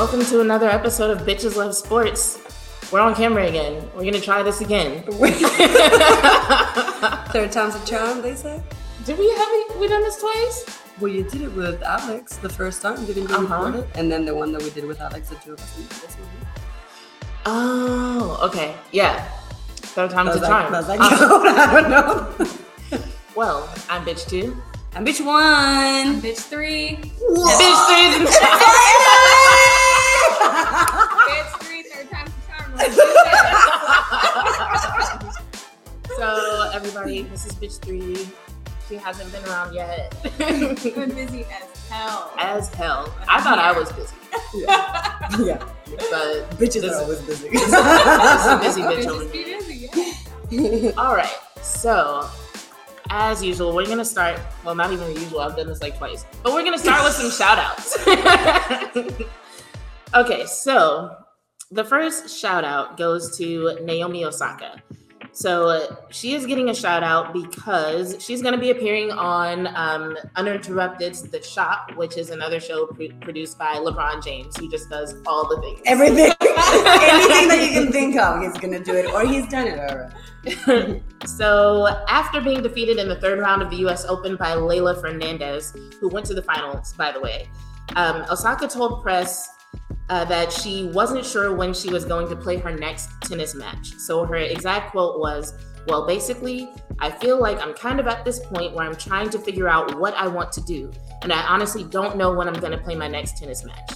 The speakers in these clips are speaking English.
Welcome to another episode of Bitches Love Sports. We're on camera again. We're gonna try this again. Third time's a charm, they say. Did we have it? We done this twice? Well, you did it with Alex the first time, didn't you Uh-huh. record it? And then the one that we did with Alex, the two of us. did this one. Oh, okay. Yeah. Third time's a Does charm. that, does that Awesome. I don't know. Well, I'm bitch two. And bitch one. I Bitch three. Bitch three. so everybody, this is bitch three. She hasn't been around yet. Been busy as hell. As hell. I thought I was busy, yeah. but Bitches This- are always busy. this is a busy bitch over busy, yeah. All right. So, as usual, we're gonna start. Well, not even usual. I've done this like twice, but we're gonna start with some shout outs. okay, so the first shout out goes to Naomi Osaka. So she is getting a shout out because she's going to be appearing on um, Uninterrupted's The Shop, which is another show pr- produced by LeBron James, who just does all the things. Everything. Anything that you can think of, he's gonna do it, or he's done it already. so, after being defeated in the third round of the US Open by Leylah Fernandez, who went to the finals, by the way, um, Osaka told press uh, that she wasn't sure when she was going to play her next tennis match. So, her exact quote was, Well, basically, I feel like I'm kind of at this point where I'm trying to figure out what I want to do. And I honestly don't know when I'm going to play my next tennis match.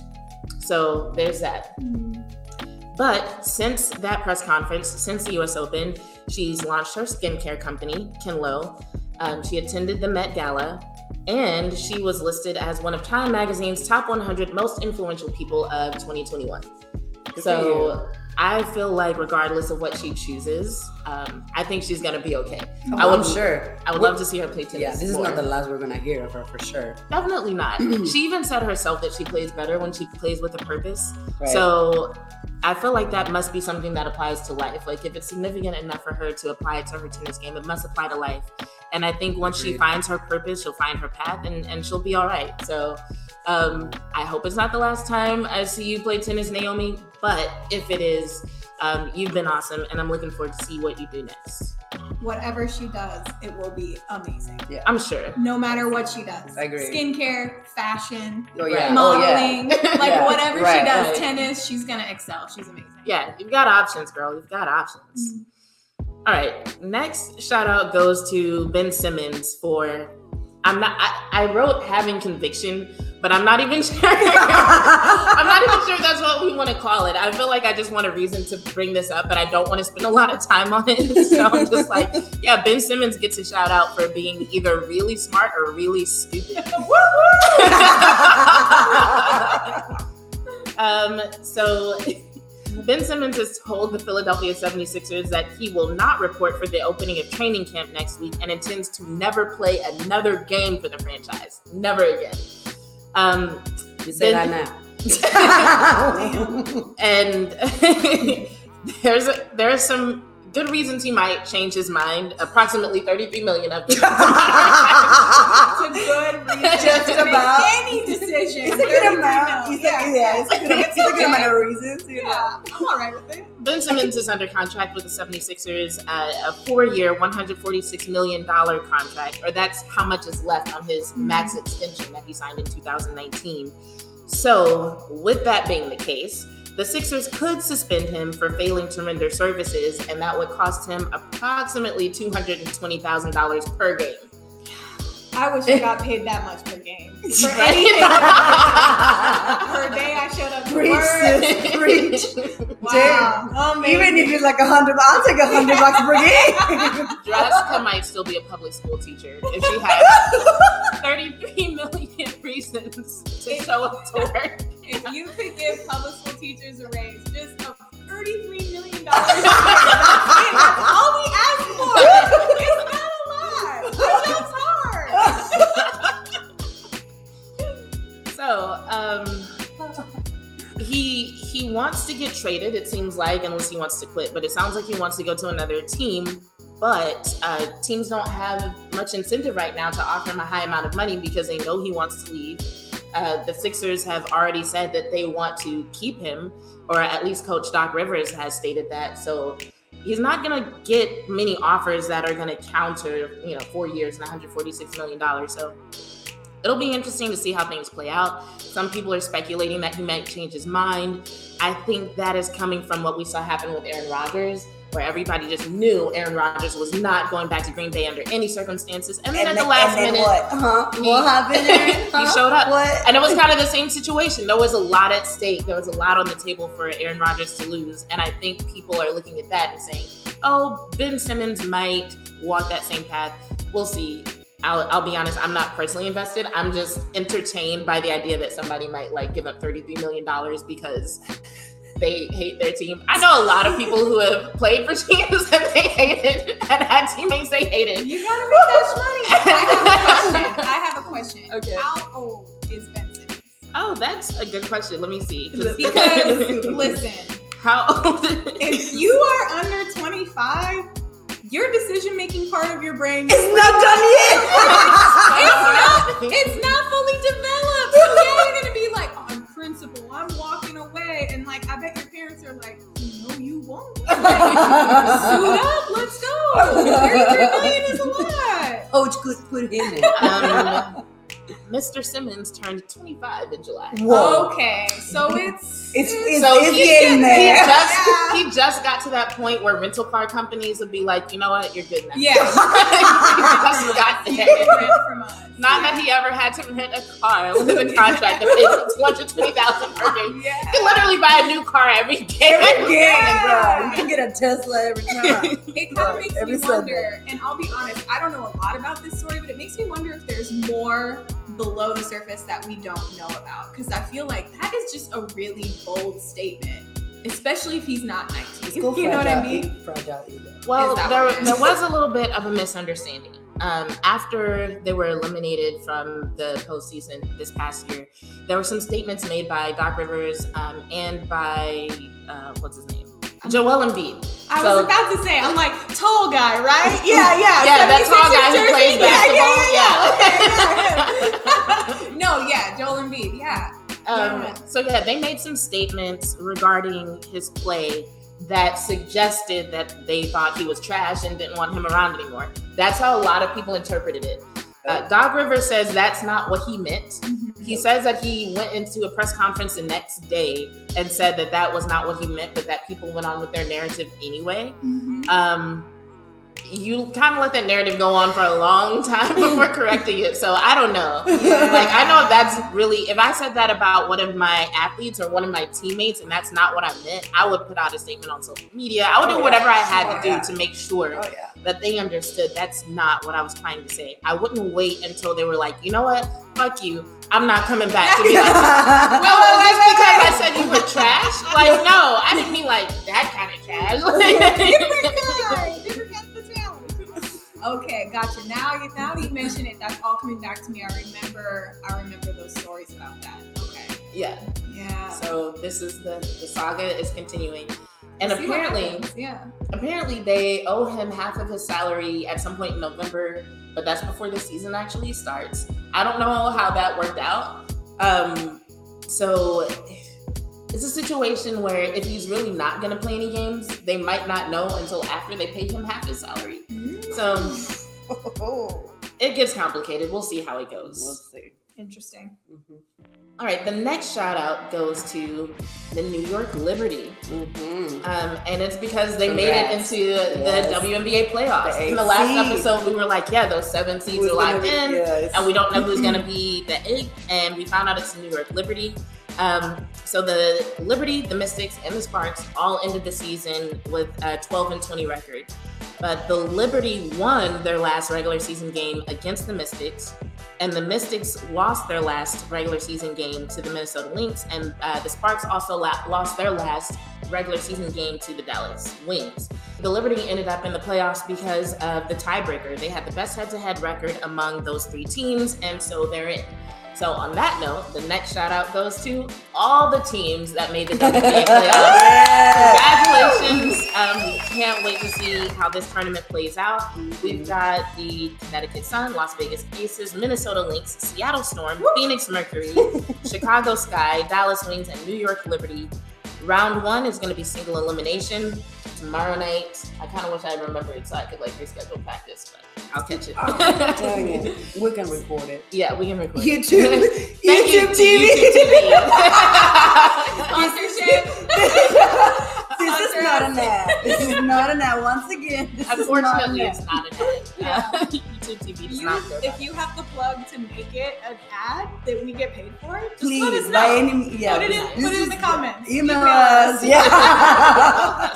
So, there's that. But since that press conference, since the US Open, she's launched her skincare company, Kinlo. Um, she attended the Met Gala, and she was listed as one of Time Magazine's top 100 most influential people of 2021. for so I feel like, regardless of what she chooses, um, I think she's gonna be okay. Oh, I would, I'm sure. I would What- love to see her play tennis. Yeah, this is more. not the last we're gonna hear of her for sure. Definitely not. she even said herself that she plays better when she plays with a purpose. Right. So I feel like that must be something that applies to life. Like if it's significant enough for her to apply it to her tennis game, it must apply to life. And I think once she finds her purpose, she'll find her path and, and she'll be all right. So um, I hope it's not the last time I see you play tennis, Naomi. But if it is, um, you've been awesome and I'm looking forward to see what you do next. Whatever she does, it will be amazing. Yeah, I'm sure. No matter what she does. I agree. Skincare, fashion, oh yeah. Right. Oh yeah. modeling, like Yeah, whatever right, she does, right. tennis, she's gonna excel. She's amazing. Yeah, you've got options, girl. You've got options. All right. Next shout out goes to Ben Simmons for I'm not I, I wrote having conviction, but I'm not even sure. I'm not even sure that's what we want to call it. I feel like I just want a reason to bring this up, but I don't want to spend a lot of time on it. So I'm just like, yeah, Ben Simmons gets a shout out for being either really smart or really stupid. um, so Ben Simmons has told the Philadelphia 76ers that he will not report for the opening of training camp next week and intends to never play another game for the franchise. Never again. Um, You say Ben- that now. and there's a, there's some good reasons he might change his mind. Approximately 33 million of them. It's a good reason Just to make about. any decision. It's a good amount. He's yeah. yeah, it's a good, it's a good amount of reasons. You know. Yeah, I'm all right with it. Ben Simmons is under contract with the 76ers, uh, a four-year, $146 million contract, or that's how much is left on his max extension that he signed in 2019. So, with that being the case, the Sixers could suspend him for failing to render services, and that would cost him approximately $220,000 per game. I wish I got paid that much per game. For anything. per day I showed up to Preach, work. sis, preach. Wow. Amazing. Even if it's like a hundred, I'll take a hundred bucks per game. Jessica might still be a public school teacher if she had 33 million reasons to show up to work. if you could give public school teachers a raise, just a $33 million. That's all we ask for. It's not a lot. So, um, he he wants to get traded. It seems like, unless he wants to quit, but it sounds like he wants to go to another team. But uh, teams don't have much incentive right now to offer him a high amount of money because they know he wants to leave. Uh, the Sixers have already said that they want to keep him, or at least Coach Doc Rivers has stated that. So he's not going to get many offers that are going to counter, you know, four years and 146 million dollars. So it'll be interesting to see how things play out. Some people are speculating that he might change his mind. I think that is coming from what we saw happen with Aaron Rodgers, where everybody just knew Aaron Rodgers was not going back to Green Bay under any circumstances. And then at the last and then minute, what? Huh? he- what happened? Aaron? he uh-huh. showed up. What? And it was kind of the same situation. There was a lot at stake. There was a lot on the table for Aaron Rodgers to lose. And I think people are looking at that and saying, oh, Ben Simmons might walk that same path. We'll see. I'll, I'll be honest, I'm not personally invested. I'm just entertained by the idea that somebody might like give up $33 million because they hate their team. I know a lot of people who have played for teams that they hated and had teammates they hated. You gotta make that money. I have a question. I have a question. Okay. How old is Ben Simmons? Oh, that's a good question. Let me see. Because listen, How old? if you are under 25, your decision making part of your brain is not done yet. it's not it's not fully developed. So yeah, you're gonna be like, oh, on principle, I'm walking away, and like, I bet your parents are like, no, you won't. Suit up, let's go. 33 million is a lot. Coach could put him in. um, Mr. Simmons turned 25 in July. Whoa. Okay, so it's It's, it's, So it's he- getting He just, Yeah. he just got to that point where rental car companies would be like, you know what, you're good now. yeah. he just got You there. from us. Not that he ever had to rent a car with a contract that pays 220000 per day. Yeah. You can literally buy a new car every day. Every game, Yeah. bro. You can get a Tesla every time. It kind of makes Every me Sunday. wonder, and I'll be honest, I don't know a lot about this story, but it makes me wonder if there's more below the surface that we don't know about. Because I feel like that is just a really bold statement, especially if he's not 19. Go you know what I mean? Fragile ego. Well, there, what it is? there was a little bit of a misunderstanding. Um, after they were eliminated from the postseason this past year, there were some statements made by Doc Rivers um, and by uh, what's his name, Joel Embiid. I So- was about to say, I'm like, tall guy, right? Yeah, yeah. Yeah, that tall guy who plays basketball. Yeah, yeah, yeah. Okay, yeah. no, yeah, Joel Embiid, yeah. Um, Yeah. So yeah, they made some statements regarding his play that suggested that they thought he was trash and didn't want him around anymore. That's how a lot of people interpreted it. Uh, Doc Rivers says that's not what he meant. He says that he went into a press conference the next day and said that that was not what he meant, but that people went on with their narrative anyway. Mhm. Um, you kind of let that narrative go on for a long time before correcting it. So I don't know. Like I know that's really if I said that about one of my athletes or one of my teammates and that's not what I meant, I would put out a statement on social media. I would Oh, do yeah. whatever I had Oh, to do yeah. to make sure Oh yeah. that they understood that's not what I was trying to say. I wouldn't wait until they were like, you know what, fuck you, I'm not coming back to be like, well, well, just because I said you were trash, like no, I didn't mean like that kind of trash. Okay, gotcha. Now, you now that you mention it, that's all coming back to me. I remember, I remember those stories about that. Okay. yeah. Yeah. So this is the the saga is continuing, and apparently. yeah. apparently they owe him half of his salary at some point in November, but that's before the season actually starts. I don't know how that worked out. Um, so it's a situation where if he's really not going to play any games, they might not know until after they pay him half his salary. So it gets complicated. We'll see how it We'll goes. see. Interesting. Mhm. All right, the next shout out goes to the New York Liberty. Mhm. Um, and it's because they made it into Yes. the WNBA playoffs. The In the last episode, we were like, yeah, those seven seeds are locked be- in, yes. and we don't know who's going to be the eighth. And we found out it's the New York Liberty. Um, so the Liberty, the Mystics, and the Sparks all ended the season with a 12 and 20 record. But the Liberty won their last regular season game against the Mystics, and the Mystics lost their last regular season game to the Minnesota Lynx, and uh, the Sparks also la- lost their last regular season game to the Dallas Wings. The Liberty ended up in the playoffs because of the tiebreaker. They had the best head-to-head record among those three teams, and so they're in. So on that note, the next shout out goes to all the teams that made the WNBA playoffs. Congratulations, um, can't wait to see how this tournament plays out. We've got the Connecticut Sun, Las Vegas Aces, Minnesota Lynx, Seattle Storm, Phoenix Mercury, Chicago Sky, Dallas Wings, and New York Liberty. Round one is going to be single elimination tomorrow night. I kind of wish I remembered so I could like reschedule practice, but I'll catch it. Oh, dang it. We can record it. yeah, we can record. it. YouTube, Thank you YouTube TV. Sponsorship. this is not an ad. This is not an ad. Once again, this Unfortunately, is it's not not an ad. YouTube TV does You, not go if you have the plug to make it an ad that we get paid for, just Please, let us by any yeah. put it in, put it in the comments. Email us. Yeah.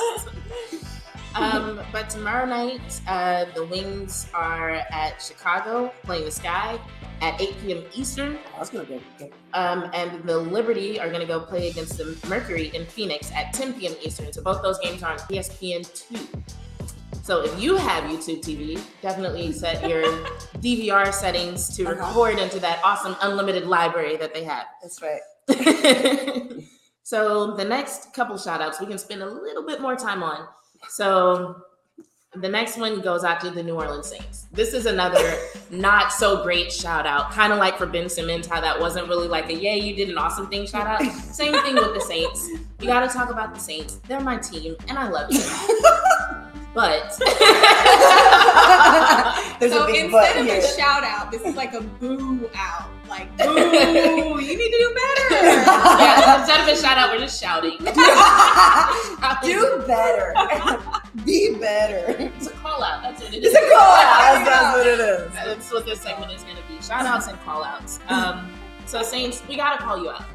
Um, but tomorrow night, uh, the Wings are at Chicago playing the Sky at 8 p.m. Eastern. That's gonna be good. Um, and the Liberty are going to go play against the Mercury in Phoenix at 10 p.m. Eastern. So both those games are on ESPN 2. So if you have YouTube TV, definitely set your DVR settings to Uh-huh. record into that awesome unlimited library that they have. That's right. so the next couple shout outs we can spend a little bit more time on. So the next one goes out to the New Orleans Saints. This is another not so great shout out, kind of like for Ben Simmons, how that wasn't really like a yay, you did an awesome thing shout out. Same thing with the Saints. You got to talk about the Saints. They're my team, and I love them. But There's so a big butt instead of here. a shout out, this is like a boo out. Like, boo, you need to do better. yeah, instead of a shout out, we're just shouting. Do better. Be better. It's a call out. That's what it It's a call out. That's, that's what it is. That's what this segment is going to be. Shout outs and call outs. Um, so, Saints, we got to call you out.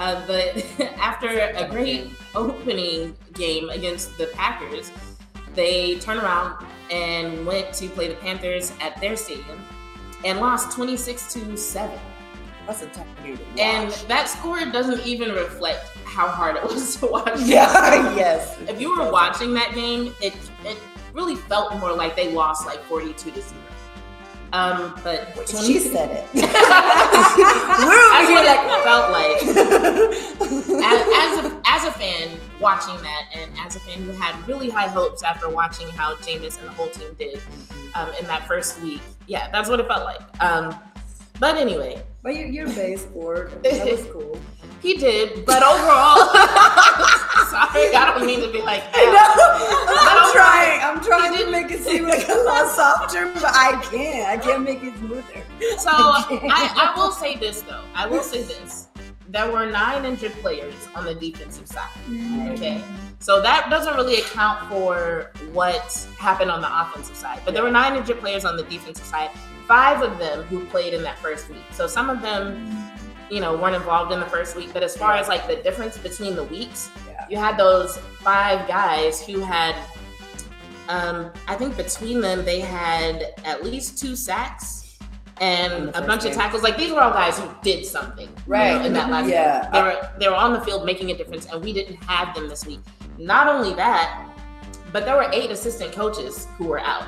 Uh, but after a great opening game against the Packers, they turned around and went to play the Panthers at their stadium and lost 26 to 7. That's a tough game to watch. And that score doesn't even reflect how hard it was to watch. yeah, yes. If you were watching that game, it it really felt more like they lost like 42 to 0. Um, but she said it. We're like felt like as, as a as a fan watching that, and as a fan who had really high hopes after watching how Jameis and the whole team did um, in that first week. Yeah, that's what it felt like. Um, but anyway, But your, your base scored. That was cool. he did. But overall, sorry, I don't mean to be like. I know. But I'm trying. I'm trying to did- make it seem like a lot softer, but I can't. I can't make it smoother. So I, I will say this though. I will say this. There were nine injured players on the defensive side. Mm-hmm. Okay. So that doesn't really account for what happened on the offensive side. But there were nine injured players on the defensive side. Five of them who played in that first week. So some of them, you know, weren't involved in the first week. But as far as like the difference between the weeks, Yeah. you had those five guys who had um I think between them they had at least two sacks and a bunch game. of tackles. Like these were all guys who did something Right. in that last Yeah. game. They were they were on the field making a difference, and we didn't have them this week. Not only that, but there were eight assistant coaches who were out.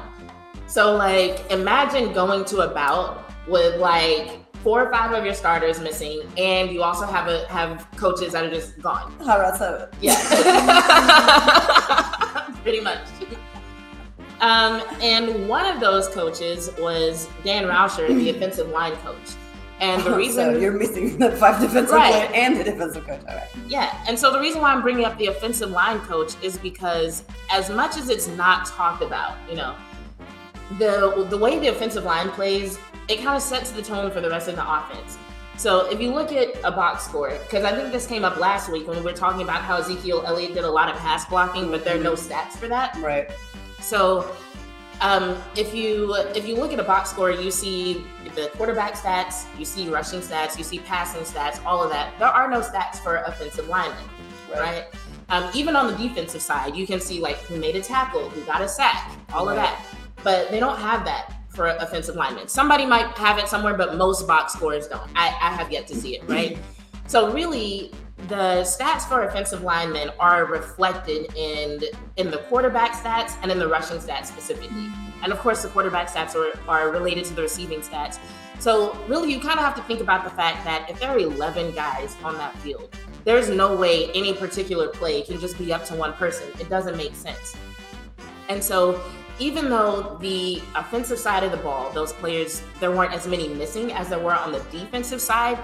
So like imagine going to a bout with like four or five of your starters missing, and you also have a have coaches that are just gone. How about so? Yeah. Pretty much. Um, and one of those coaches was Dan Roushar, the offensive line coach. And the reason so you're missing the five defensive Right. player and the defensive coach. All right. Yeah, and so the reason why I'm bringing up the offensive line coach is because as much as it's not talked about, you know, the the way the offensive line plays, it kind of sets the tone for the rest of the offense. So if you look at a box score, because I think this came up last week when we were talking about how Ezekiel Elliott did a lot of pass blocking, but there are no stats for that. Right. So um, if you if you look at a box score, you see the quarterback stats, you see rushing stats, you see passing stats, all of that. There are no stats for offensive linemen, Right. right? Um, even on the defensive side, you can see like who made a tackle, who got a sack, all of that. But they don't have that for offensive linemen. Somebody might have it somewhere, but most box scores don't. I, I have yet to see it, right? so really, the stats for offensive linemen are reflected in in the quarterback stats and in the rushing stats specifically. And of course, the quarterback stats are, are related to the receiving stats. So really, you kind of have to think about the fact that if there are 11 guys on that field, there's no way any particular play can just be up to one person. It doesn't make sense. And so even though the offensive side of the ball, those players, there weren't as many missing as there were on the defensive side.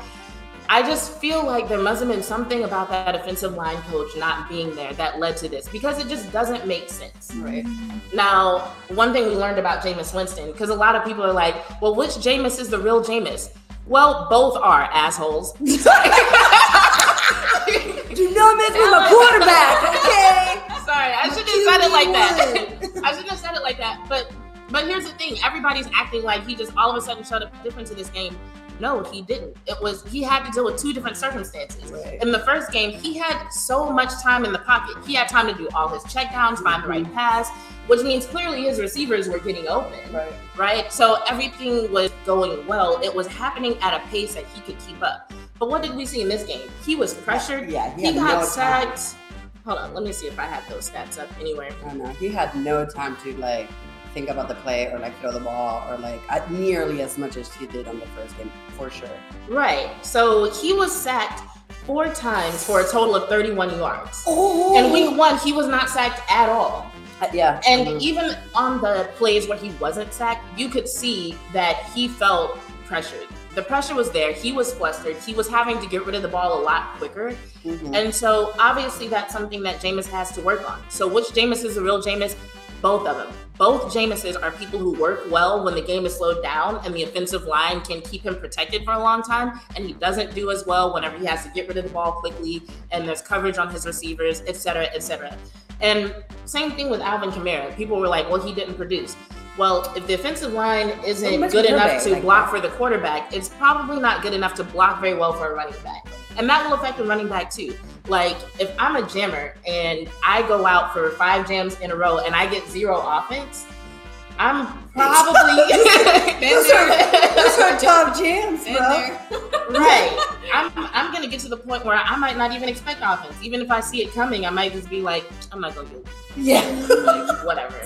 I just feel like there must have been something about that offensive line coach not being there that led to this because it just doesn't make sense. Right. Now, one thing we learned about Jameis Winston, because a lot of people are like, well, which Jameis is the real Jameis? Well, both are assholes. Do not mess with my quarterback, okay? Sorry, I shouldn't have said it like that. I shouldn't have said it like that. But but here's the thing: everybody's acting like he just all of a sudden showed up different to this game. No, he didn't. It was he had to deal with two different circumstances. Right. In the first game, he had so much time in the pocket. He had time to do all his checkdowns, find the right pass, which means clearly his receivers were getting open. Right. right? So everything was going well. It was happening at a pace that he could keep up. But what did we see in this game? He was pressured. Yeah, he, He had got no sacked. Hold on, let me see if I have those stats up anywhere. I know he had no time to like think about the play or like throw the ball or like uh, nearly as much as he did on the first game for sure. Right. So he was sacked four times for a total of 31 yards. Oh, And week one, he was not sacked at all. yeah, And mhm. even on the plays where he wasn't sacked, you could see that he felt pressured. The pressure was there. He was flustered. He was having to get rid of the ball a lot quicker. Mhm. And so obviously that's something that Jameis has to work on. So which Jameis is the real Jameis? Both of them. Both Jameses are people who work well when the game is slowed down and the offensive line can keep him protected for a long time. And he doesn't do as well whenever he has to get rid of the ball quickly and there's coverage on his receivers, et cetera, et cetera. And same thing with Alvin Kamara. People were like, well, he didn't produce. Well, if the offensive line isn't good enough to like block that. for the quarterback, it's probably not good enough to block very well for a running back. And that will affect the running back too. Like if I'm a jammer and I go out for five jams in a row and I get zero offense, I'm probably Those are- those are tough jams, bro. right. I'm I'm gonna get to the point where I might not even expect offense. Even if I see it coming, I might just be like, I'm not gonna do it. Yeah. Like, whatever.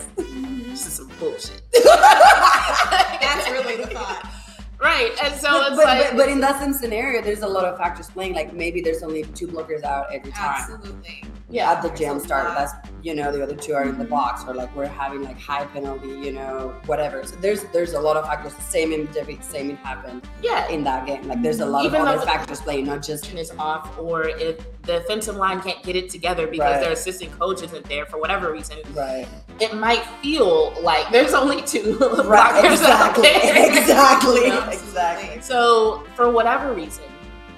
This is some bullshit. That's really the thought. Right. And so but, it's but, like but, but in that same scenario, there's a lot of factors playing. Like maybe there's only two blockers out every time. Absolutely. Yeah. At the jam start, that's you know the other two are in the box, or like we're having like high penalty, you know, whatever. So there's there's a lot of factors. The same in David, same it happened Yeah. in that game. Like there's a lot Even of other the- factors playing, not just is off or if the offensive line can't get it together because Right. their assistant coach isn't there for whatever reason, right. it might feel like there's only two Right, blockers out exactly, there. exactly, exactly. So for whatever reason,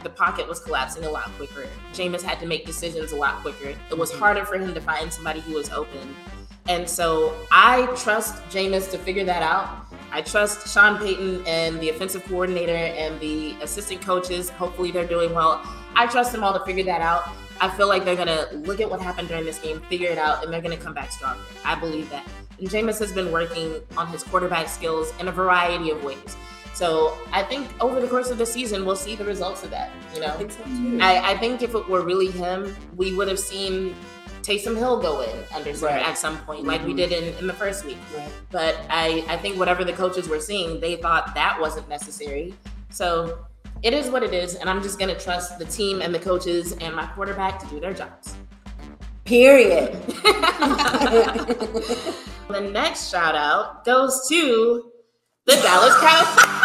the pocket was collapsing a lot quicker. Jameis had to make decisions a lot quicker. It was mm-hmm. harder for him to find somebody who was open. And so I trust Jameis to figure that out. I trust Sean Payton and the offensive coordinator and the assistant coaches. Hopefully they're doing well. I trust them all to figure that out. I feel like they're gonna look at what happened during this game, figure it out, and they're gonna come back stronger. I believe that. And Jameis has been working on his quarterback skills in a variety of ways. So I think over the course of the season, we'll see the results of that. You I know, think so. I, I think if it were really him, we would have seen Taysom Hill go in under center Right. at some point, like we Mhm. did in, in the first week. Right. But I, I think whatever the coaches were seeing, they thought that wasn't necessary. So it is what it is, and I'm just gonna trust the team and the coaches and my quarterback to do their jobs. Period. the next shout out goes to the Dallas Cowboys.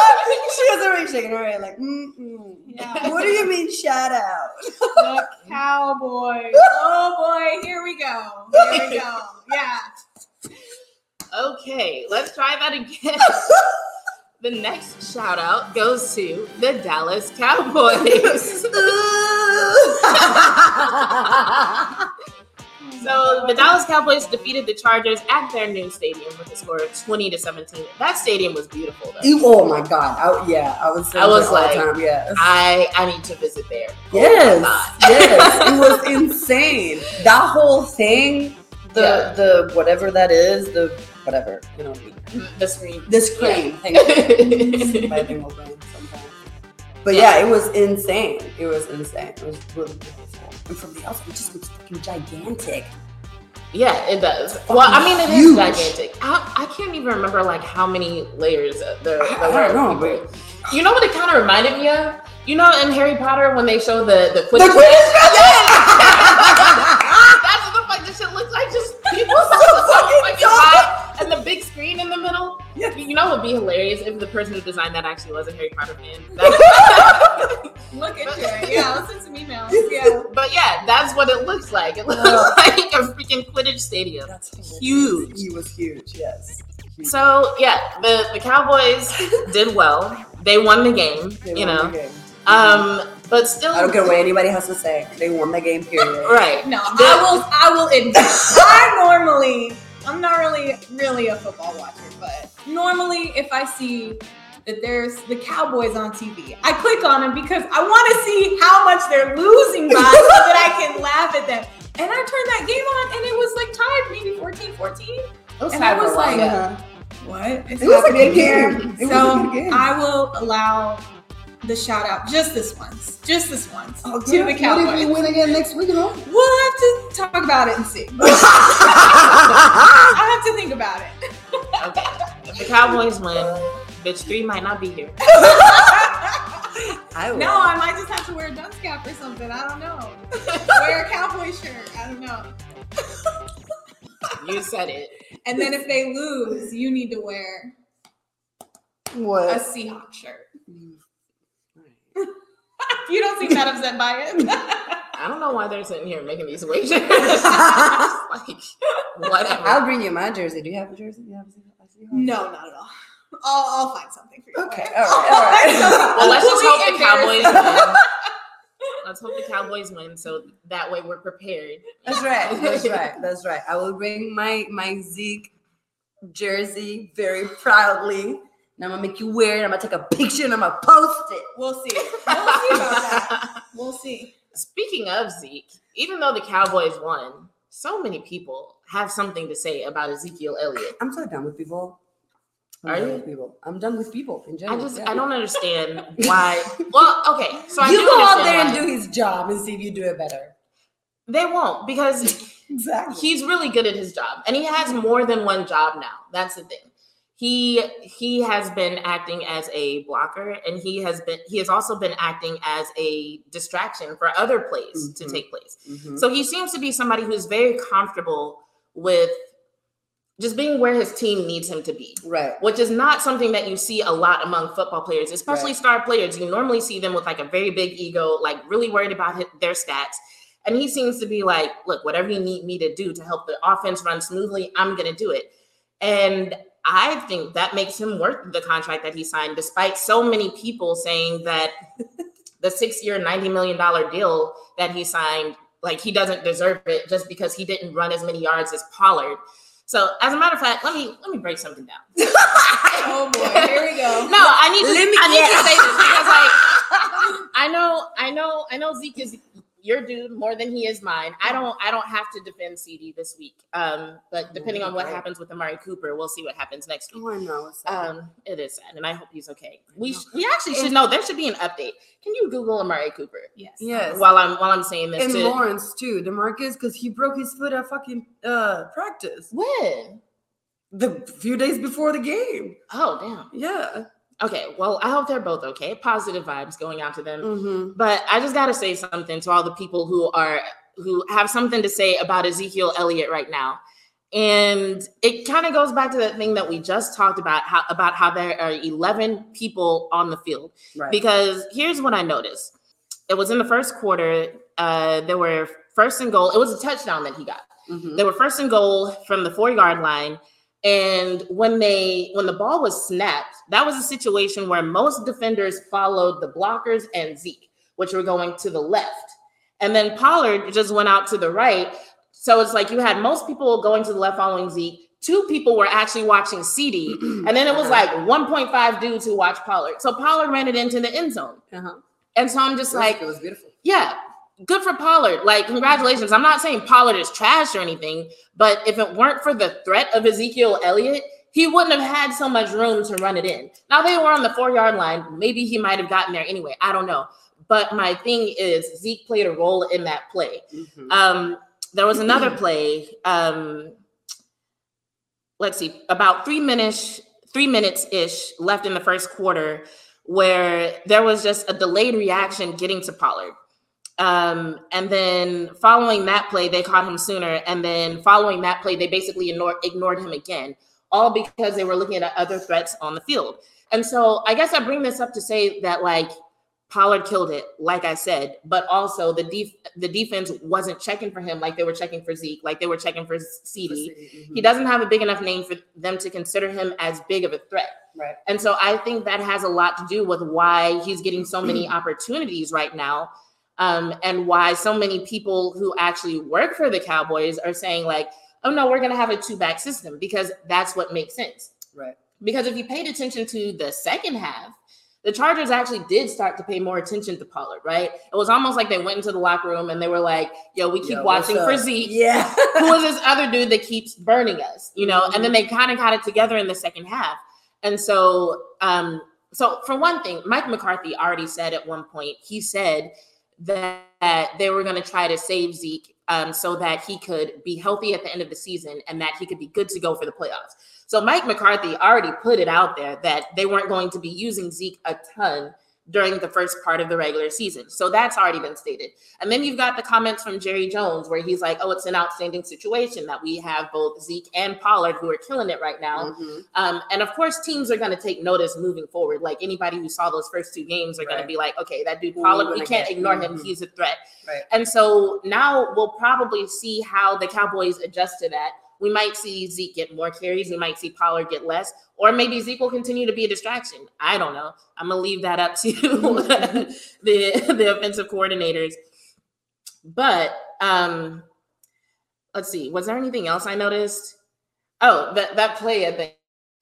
she was already shaking her head like, mm-mm. Yeah. What do you mean shout out? The Cowboys. Oh boy, here we go. Here we go. Yeah. Okay, let's try that again. the next shout out goes to the Dallas Cowboys. So the Dallas Cowboys defeated the Chargers at their new stadium with a score of 20 to 17. That stadium was beautiful though. Oh my god! I, yeah, I was. I was like, time, yes, I I need to visit there. Oh yes, God. yes. It was insane. That whole thing, the Yeah. the whatever that is, the whatever you know, mm, The screen. the screen. Thank you. Thing will bang sometimes. But yeah, it was insane. It was insane. It was really beautiful from somebody else, it just fucking gigantic. Yeah, it does. Well, I mean, it huge. is gigantic. I, I can't even remember like how many layers there. there I, I don't know, but you know what it kind of reminded me of? You know, in Harry Potter when they show the the Quidditch. The Quidditch yeah. That's what the fuck this shit looks like. Just people so, oh so fucking, and the big screen in the middle. Yeah, You know what would be hilarious if the person who designed that actually was a Harry Potter fan. Look at you. Yeah, listen to me some emails. Yeah. But yeah, that's what it looks like. It looks like a freaking Quidditch stadium. That's huge. He was huge, yes. Huge. So yeah, the, the Cowboys did well. They won the game, they you know. Game. Um, but still, I don't care what anybody has to say. They won the game, period. right. No, the, I will. I will admit. I normally I'm not really, really a football watcher, but normally, if I see that there's the Cowboys on TV, I click on them because I want to see how much they're losing by, so that I can laugh at them. And I turned that game on, and it was like tied, maybe 14-14. And I was like, Uh-huh. What is It was a good game. A so game. I will allow the shout out just this once, just this once Oh, to good. the What if we win again next week? You? We'll have to talk about it and see. I have to think about it. Okay. If the Cowboys win, bitch three might not be here. I will. No, I might just have to wear a dunce cap or something. I don't know. wear a cowboy shirt. I don't know. You said it. And then if they lose, you need to wear what? a? Seahawks shirt. You don't seem that upset by it. I don't know why they're sitting here making these wagers. like, whatever. I'll bring you my jersey. Do you have a jersey? Do you have a Seahawks? no, not at all. I'll, I'll find something for you. Okay. All right. All right. well, let's just hope the Cowboys win. Let's hope the Cowboys win, so that way we're prepared. That's right. That's right. That's right. I will bring my my Zeke jersey very proudly. And I'm gonna make you wear it. I'm gonna take a picture and I'm gonna post it. We'll see. We'll see about that. We'll see. Speaking of Zeke, even though the Cowboys won, so many people have something to say about Ezekiel Elliott. I'm so done with people. I'm Are done you? with people. I'm done with people in I general. just yeah. I don't understand why. Well, okay, so I you go out understand there and why. do his job and see if you do it better. They won't because Exactly. he's really good at his job, and he has more than one job now. That's the thing. He he has been acting as a blocker, and he has been he has also been acting as a distraction for other plays to Mhm. take place. Mhm. So he seems to be somebody who's very comfortable with just being where his team needs him to be, right. which is not something that you see a lot among football players, especially Right. star players. You normally see them with like a very big ego, like really worried about his, their stats. And he seems to be like, look, whatever you need me to do to help the offense run smoothly, I'm going to do it. And I think that makes him worth the contract that he signed, despite so many people saying that the six year, $90 million deal that he signed, like he doesn't deserve it just because he didn't run as many yards as Pollard. So, as a matter of fact, let me let me break something down. Oh boy, here we go. No, I need to, Let me I need to say this because like I know, I know, I know Zeke is your dude more than he is mine. I don't, I don't have to defend CD this week. Um, but depending on what happens with Amari Cooper, we'll see what happens next week. Oh, I know. It's. Um, it is sad, and I hope he's okay. We sh- we actually should know. There should be an update. Can you Google Amari Cooper Yes. yes. while I'm while I'm saying this? and to- Lawrence too, Demarcus, because he broke his foot at fucking uh practice when? the few days before the game. Oh damn. Yeah. Okay. Well, I hope they're both okay. Positive vibes going out to them. Mm-hmm. But I just got to say something to all the people who are who have something to say about Ezekiel Elliott right now. And it kind of goes back to that thing that we just talked about how about how there are 11 people on the field. Right. Because here's what I noticed. It was in the first quarter, uh there were first and goal. It was a touchdown that he got. Mhm. They were first and goal from the 4-yard line. And when they when the ball was snapped, that was a situation where most defenders followed the blockers and Zeke, which were going to the left. And then Pollard just went out to the right. So it's like you had most people going to the left following Zeke. Two people were actually watching CD. And then it was like 1.5 dudes who watched Pollard. So Pollard ran it into the end zone. Uh-huh. And so I'm just It was- like, it was beautiful. yeah, good for Pollard. Like, congratulations. I'm not saying Pollard is trash or anything, but if it weren't for the threat of Ezekiel Elliott, he wouldn't have had so much room to run it in. Now they were on the four yard line. Maybe he might have gotten there anyway. I don't know. But my thing is Zeke played a role in that play. Mhm. Um, there was another play. Um, let's see, about three minutes, three minutes ish left in the first quarter, where there was just a delayed reaction getting to Pollard. Um, and then following that play, they caught him sooner. And then following that play, they basically ignored, ignored him again, all because they were looking at other threats on the field. And so I guess I bring this up to say that like Pollard killed it, like I said, but also the def- the defense wasn't checking for him like they were checking for Zeke, like they were checking for CD. Mm-hmm. He doesn't have a big enough name for them to consider him as big of a threat. Right. And so I think that has a lot to do with why he's getting so many opportunities right now. Um, and why so many people who actually work for the Cowboys are saying, like, oh no, we're going to have a two back system because that's what makes sense. Right. Because if you paid attention to the second half, the Chargers actually did start to pay more attention to Pollard, right? It was almost like they went into the locker room and they were like, yo, we keep Yo, watching for? Zeke Yeah. who is this other dude that keeps burning us, you know? And then they kind of got it together in the second half. And so, um, so for one thing, Mike McCarthy already said at one point, he said that they were going to try to save Zeke um, so that he could be healthy at the end of the season and that he could be good to go for the playoffs. So Mike McCarthy already put it out there that they weren't going to be using Zeke a ton during the first part of the regular season. So that's already been stated. And then you've got the comments from Jerry Jones where he's like, oh, it's an outstanding situation that we have both Zeke and Pollard who are killing it right now. Mhm. Um, and of course, teams are going to take notice moving forward. Like anybody who saw those first two games are going to be like, okay, that dude Pollard, we can't ignore him. Mhm. He's a threat. Right. And so now we'll probably see how the Cowboys adjust to that. We might see Zeke get more carries. We might see Pollard get less, or maybe Zeke will continue to be a distraction. I don't know. I'm gonna leave that up to the the offensive coordinators. But um, let's see. Was there anything else I noticed? Oh, that that play at the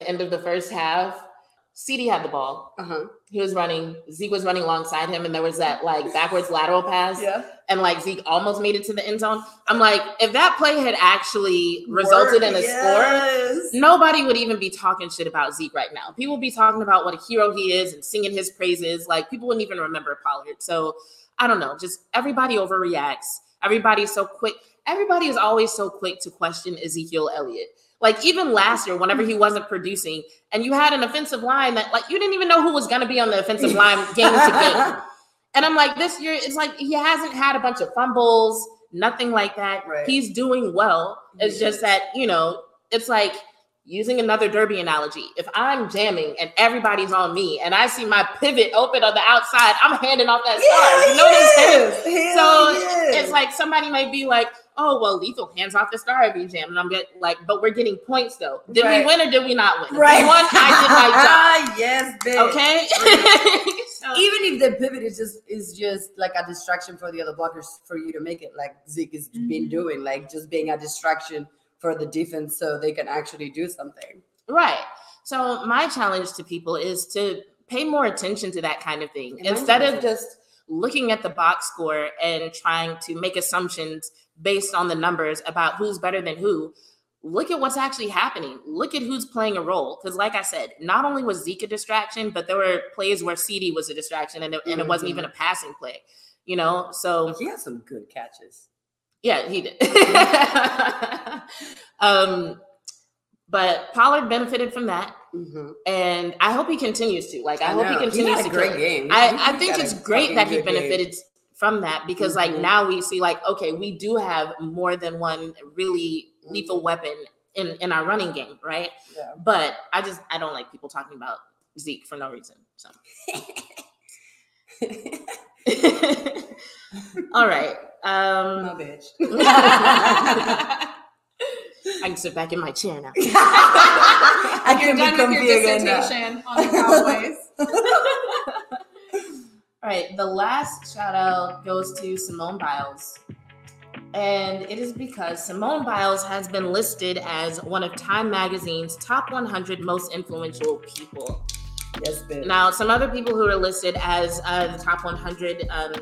end of the first half. CD had the ball. Uh-huh. He was running. Zeke was running alongside him, and there was that like backwards lateral pass Yeah. and like Zeke almost made it to the end zone. I'm like, if that play had actually resulted in a score, nobody would even be talking shit about Zeke right now. People would be talking about what a hero he is and singing his praises. Like people wouldn't even remember Pollard. So I don't know. Just everybody overreacts. Everybody's so quick. Everybody is always so quick to question Ezekiel Elliott. Like even last year, whenever he wasn't producing, and you had an offensive line that like you didn't even know who was going to be on the offensive line game to game. And I'm like, this year, it's like he hasn't had a bunch of fumbles, nothing like that. Right. He's doing well. It's He just that, you know, it's like using another derby analogy. If I'm jamming and everybody's on me and I see my pivot open on the outside, I'm handing off that star. You know what I'm saying? So it's like somebody might be like, oh, well, lethal hands off the star every jam. And I'm like, but we're getting points though. Did Right. we win or did we not win? Right. won, I did my job. yes, bitch. Okay. So- Even if the pivot is just is just like a distraction for the other blockers for you to make it like Zeke has been Mhm. doing, like just being a distraction for the defense so they can actually do something. Right. So my challenge to people is to pay more attention to that kind of thing instead of just looking at the box score and trying to make assumptions based on the numbers about who's better than who. Look at what's actually happening. Look at who's playing a role. Because, like I said, not only was Zeke a distraction, but there were plays where CD was a distraction and it, and it wasn't even a passing play. You know, so He had some good catches. yeah, he did. um, but Pollard benefited from that Mhm. and I hope he continues to. Like, I, hope he continues had to great game. I, I think it's great that he benefited. game. Benefited from that because, like, Mhm. now we see, like, okay, we do have more than one really lethal Mm-hmm. weapon in in our running game, right? Yeah. But I just I don't like people talking about Zeke for no reason. So, all right. Um, My bitch. I can sit back in my chair now. I You're can done become with your vegan now. dissertation on the Cowboys. All right, the last shout out goes to Simone Biles. And it is because Simone Biles has been listed as one of Time Magazine's top 100 most influential people. Yes, bitch. Now, some other people who are listed as uh, the top 100 um,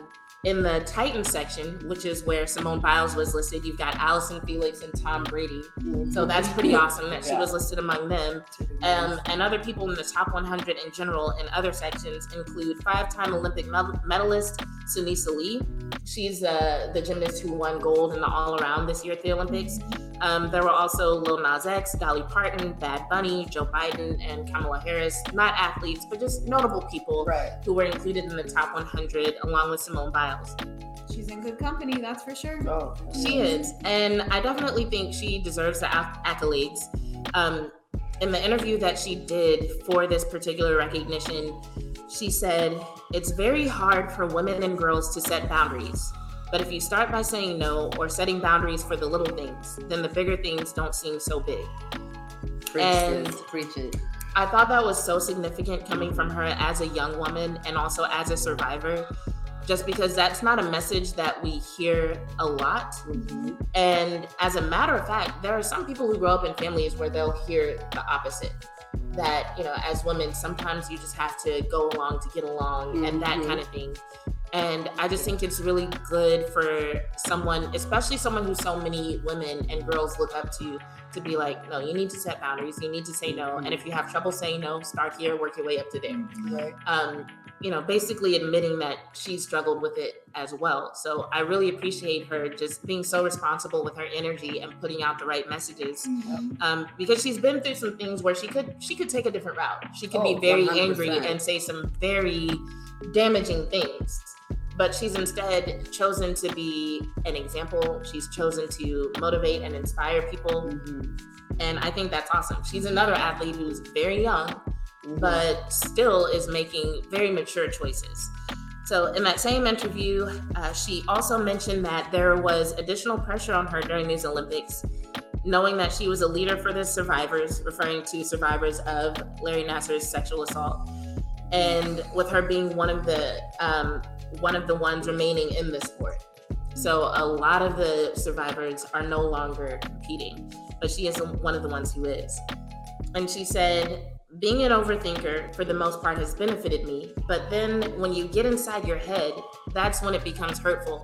in the Titan section, which is where Simone Biles was listed, you've got Allyson Felix and Tom Brady. So that's pretty awesome that she was listed among them. Um, and other people in the top 100 in general in other sections include five-time Olympic medalist Sunisa Lee. She's uh, the gymnast who won gold in the all-around this year at the Olympics. Um, there were also Lil Nas X, Dolly Parton, Bad Bunny, Joe Biden, and Kamala Harris. Not athletes, but just notable people right. who were included in the top 100 along with Simone Biles. She's in good company, that's for sure. Oh, She is, and I definitely think she deserves the accolades. Um, in the interview that she did for this particular recognition, she said, It's very hard for women and girls to set boundaries. But if you start by saying no or setting boundaries for the little things, then the bigger things don't seem so big. Preach And- this, preach it. I thought that was so significant coming from her as a young woman and also as a survivor, just because that's not a message that we hear a lot. Mhm. And as a matter of fact, there are some people who grow up in families where they'll hear the opposite. That, you know, as women, sometimes you just have to go along to get along and that Mhm. kind of thing. And I just think it's really good for someone, especially someone who so many women and girls look up to, to be like, no, you need to set boundaries. You need to say no. And if you have trouble saying no, start here, work your way up to there Right. um, you know, basically admitting that she struggled with it as well. So I really appreciate her just being so responsible with her energy and putting out the right messages. Um, because she's been through some things where she could she could take a different route. She could Oh, be very 100%. angry and say some very damaging things. But she's instead chosen to be an example. She's chosen to motivate and inspire people. Mhm. And I think that's awesome. She's another athlete who's very young, Mhm. but still is making very mature choices. So, in that same interview, uh, she also mentioned that there was additional pressure on her during these Olympics, knowing that she was a leader for the survivors, referring to survivors of Larry Nassar's sexual assault, and with her being one of the um, one of the ones remaining in the sport. So, a lot of the survivors are no longer competing, but she is one of the ones who is. And she said, being an overthinker for the most part has benefited me, but then when you get inside your head, that's when it becomes hurtful.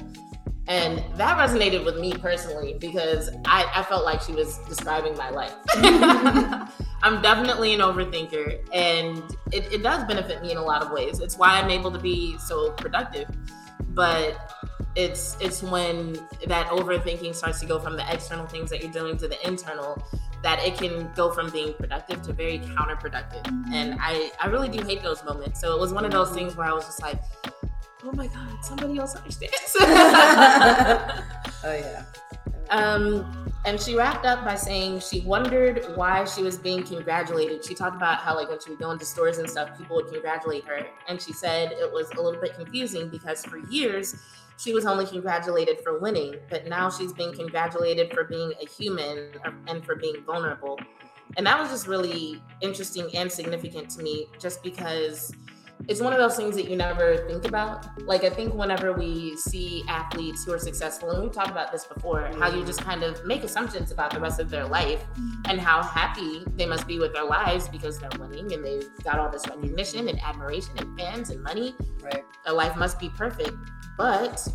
And that resonated with me personally because I, I felt like she was describing my life. I'm definitely an overthinker and it, it does benefit me in a lot of ways. It's why I'm able to be so productive. But it's it's when that overthinking starts to go from the external things that you're doing to the internal that it can go from being productive to very counterproductive. And I, I really do hate those moments. So it was one of those things where I was just like, oh my God, somebody else understands. Oh yeah. um, and she wrapped up by saying she wondered why she was being congratulated. She talked about how, like, when she would go into stores and stuff, people would congratulate her. And she said it was a little bit confusing because for years, she was only congratulated for winning, but now she's being congratulated for being a human and for being vulnerable. And that was just really interesting and significant to me, just because it's one of those things that you never think about. Like, I think whenever we see athletes who are successful, and we've talked about this before, how you just kind of make assumptions about the rest of their life and how happy they must be with their lives because they're winning and they've got all this recognition and admiration and fans and money Right. their life must be perfect but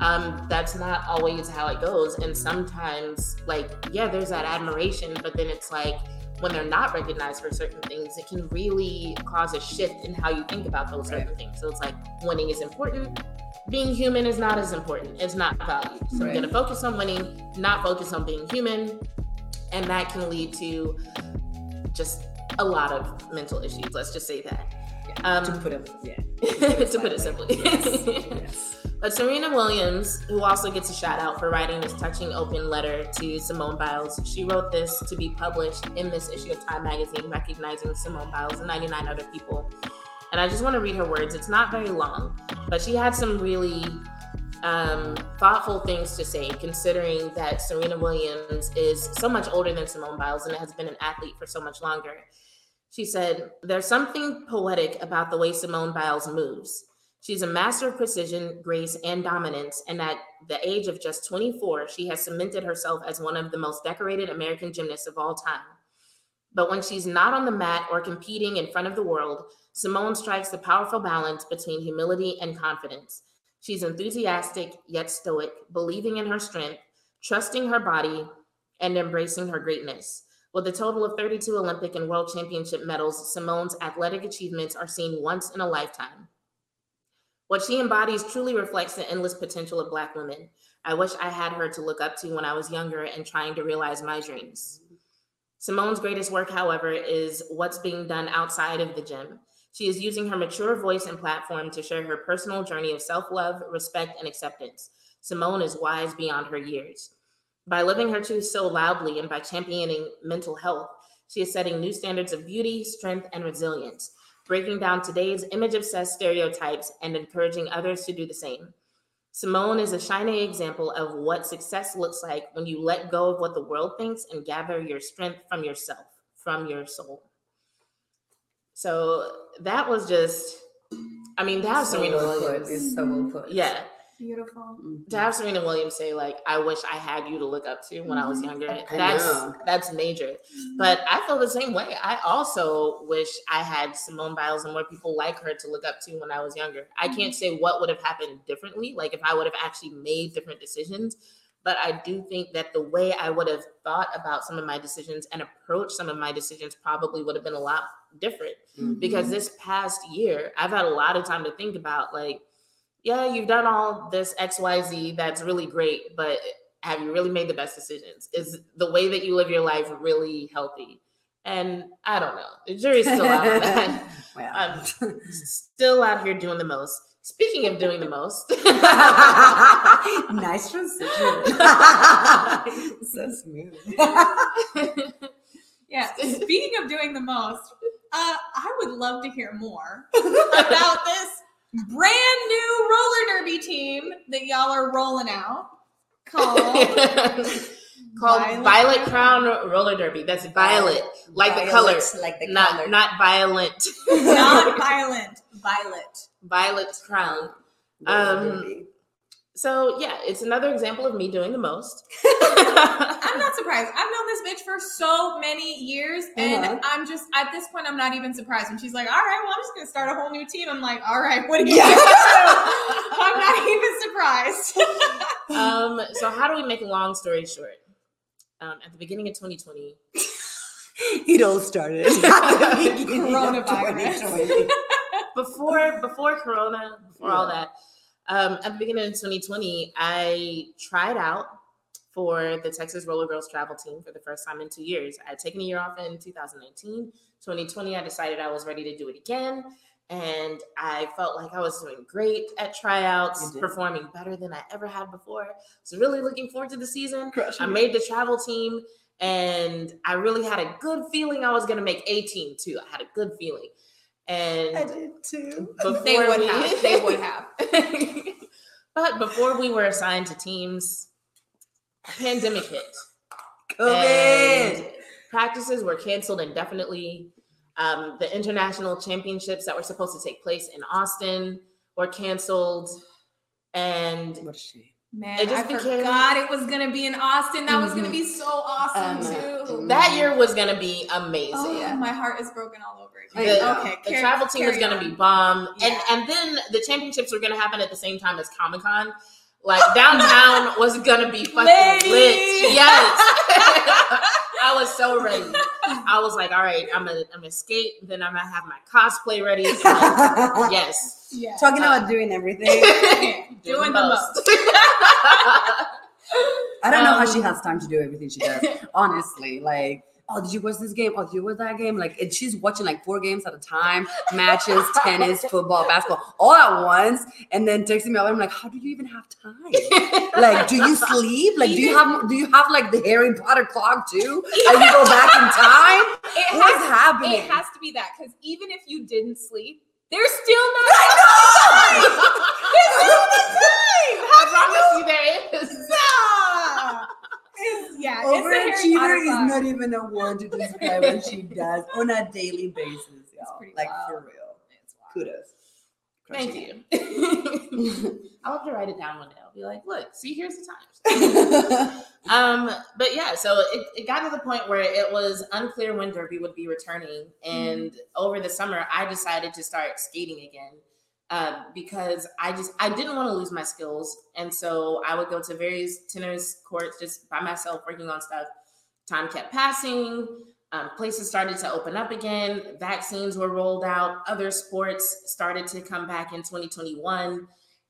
um, that's not always how it goes and sometimes like yeah there's that admiration but then it's like when they're not recognized for certain things it can really cause a shift in how you think about those certain things so it's like winning is important being human is not as important it's not valued so I'm gonna focus on winning not focus on being human and that can lead to just a lot of mental issues let's just say that um, to put it, yeah. to put it simply. Yes. yes. But Serena Williams, who also gets a shout out for writing this touching open letter to Simone Biles, she wrote this to be published in this issue of Time magazine, recognizing Simone Biles and 99 other people. And I just want to read her words. It's not very long, but she had some really um, thoughtful things to say, considering that Serena Williams is so much older than Simone Biles and has been an athlete for so much longer. She said, There's something poetic about the way Simone Biles moves. She's a master of precision, grace, and dominance, and at the age of just 24, she has cemented herself as one of the most decorated American gymnasts of all time. But when she's not on the mat or competing in front of the world, Simone strikes the powerful balance between humility and confidence. She's enthusiastic yet stoic, believing in her strength, trusting her body, and embracing her greatness. With a total of 32 Olympic and World Championship medals, Simone's athletic achievements are seen once in a lifetime. What she embodies truly reflects the endless potential of Black women. I wish I had her to look up to when I was younger and trying to realize my dreams. Simone's greatest work, however, is what's being done outside of the gym. She is using her mature voice and platform to share her personal journey of self love, respect, and acceptance. Simone is wise beyond her years. By living her truth so loudly and by championing mental health, She is setting new standards of beauty, strength, and resilience, breaking down today's image obsessed stereotypes and encouraging others to do the same. Simone is a shining example of what success looks like when you let go of what the world thinks and gather your strength from yourself, from your soul. So that was just, I mean, to have So Serena well put. It's so well put. Yeah, Beautiful. Mhm. to have Serena Williams say like, "I wish I had you to look up to when I was Mhm. younger." I That's know. that's major. But I feel the same way. I also wish I had Simone Biles and more people like her to look up to when I was younger. I can't say what would have happened differently, like if I would have actually made different decisions. But I do think that the way I would have thought about some of my decisions and approached some of my decisions probably would have been a lot different Mhm. because this past year I've had a lot of time to think about like, yeah, you've done all this XYZ that's really great, but have you really made the best decisions? Is the way that you live your life really healthy? And I don't know. The jury's still out on that. Well. I'm still out here doing the most. Speaking of doing the most, nice transition. so smooth. Yeah. Speaking of doing the most, uh, I would love to hear more about this brand new roller derby team that y'all are rolling out called called Violet Violet, Crown. Crown Roller Derby. That's violet, like the color, like the not color. not violent. not violent, violet. Violet Crown. Um. So yeah, it's another example of me doing the most. I'm not surprised. I've known this bitch for so many years, and Uh-huh. I'm just at this point, I'm not even surprised. When she's like, "All right, well, I'm just gonna start a whole new team," I'm like, "All right, what do you Yeah. do?" I'm not even surprised. um, so how do we make a long story short? Um, at the beginning of 2020, It all started. at the beginning of Coronavirus. before before Corona, before all that, um, at the beginning of 2020, I tried out for the Texas Roller Girls travel team for the first time in two years. I had taken a year off in 2019. 2020, I decided I was ready to do it again. And I felt like I was doing great at tryouts, performing better than I ever had before. So really looking forward to the season. Crushing I made the travel team and I really had a good feeling I was going to make a team too. I had a good feeling. And I did too. before They would we- have. They would have. but before we were assigned to teams, pandemic hit. COVID. Practices were canceled indefinitely. Um, the international championships that were supposed to take place in Austin were canceled. And What a shame. Man, It I became- forgot it was gonna be in Austin. That was gonna be so awesome Um, too. that year was going to be amazing. Oh, yeah. my heart is broken all over again. know. Okay, the carry- travel team was going to on. be bomb, and Yeah. and then the championships were going to happen at the same time as Comic Con. Like downtown was going to be fucking Lady! lit. Yes, I was so ready. I was like, all right, I'm gonna I'm gonna skate. Then I'm gonna have my cosplay ready. Like, yes, Yeah. Talking about doing everything. Yeah, doing the most. I don't know how she Um, has time to do everything she does. Honestly, like, oh, did you watch this game? Oh, did you watch that game? Like, and she's watching like four games at a time, matches, tennis, football, basketball, all at once, and then texting me. I'm like, how do you even have time? Like, do you sleep? Like, do you have do you have like the Harry Potter clock too? And you go back in time? It What's has, happening? it has to be that because even if you didn't sleep, there's still not I promise you, there is. Yeah, it's the Harry Potter Overachiever is not even a word to describe what she does on a daily basis, y'all. Like wild. for real. Kudos. Thank you. I'll have to write it down one day. I'll be like, look, see, here's the times. Um, but yeah, so it, it got to the point where it was unclear when Derby would be returning. And over the summer, I decided to start skating again. Uh, because I just I didn't want to lose my skills, and so I would go to various tennis courts just by myself working on stuff. Time kept passing. Um, places started to open up again. Vaccines were rolled out. Other sports started to come back in 2021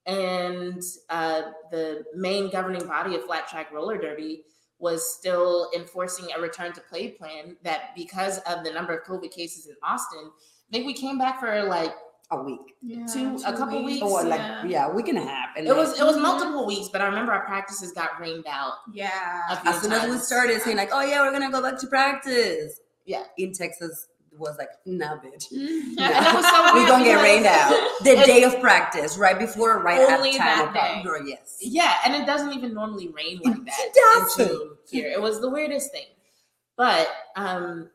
and uh, the main governing body of flat track roller derby was still enforcing a return to play plan that because of the number of covid cases in austin i think we came back for like a week. Yeah, Two- a couple weeks? Or like yeah. yeah, a week and a half. And it was it was multiple weeks but i remember our practices got rained out Yeah. as soon as we times. started saying like, oh yeah, we're gonna go back to practice. Yeah. In Texas was like, nah, bitch. And it so We're gonna get rained out. The day of practice, right before, right Only at time that day. Or yes. Yeah, and it doesn't even normally rain like that. It doesn't. here. It was the weirdest thing. But um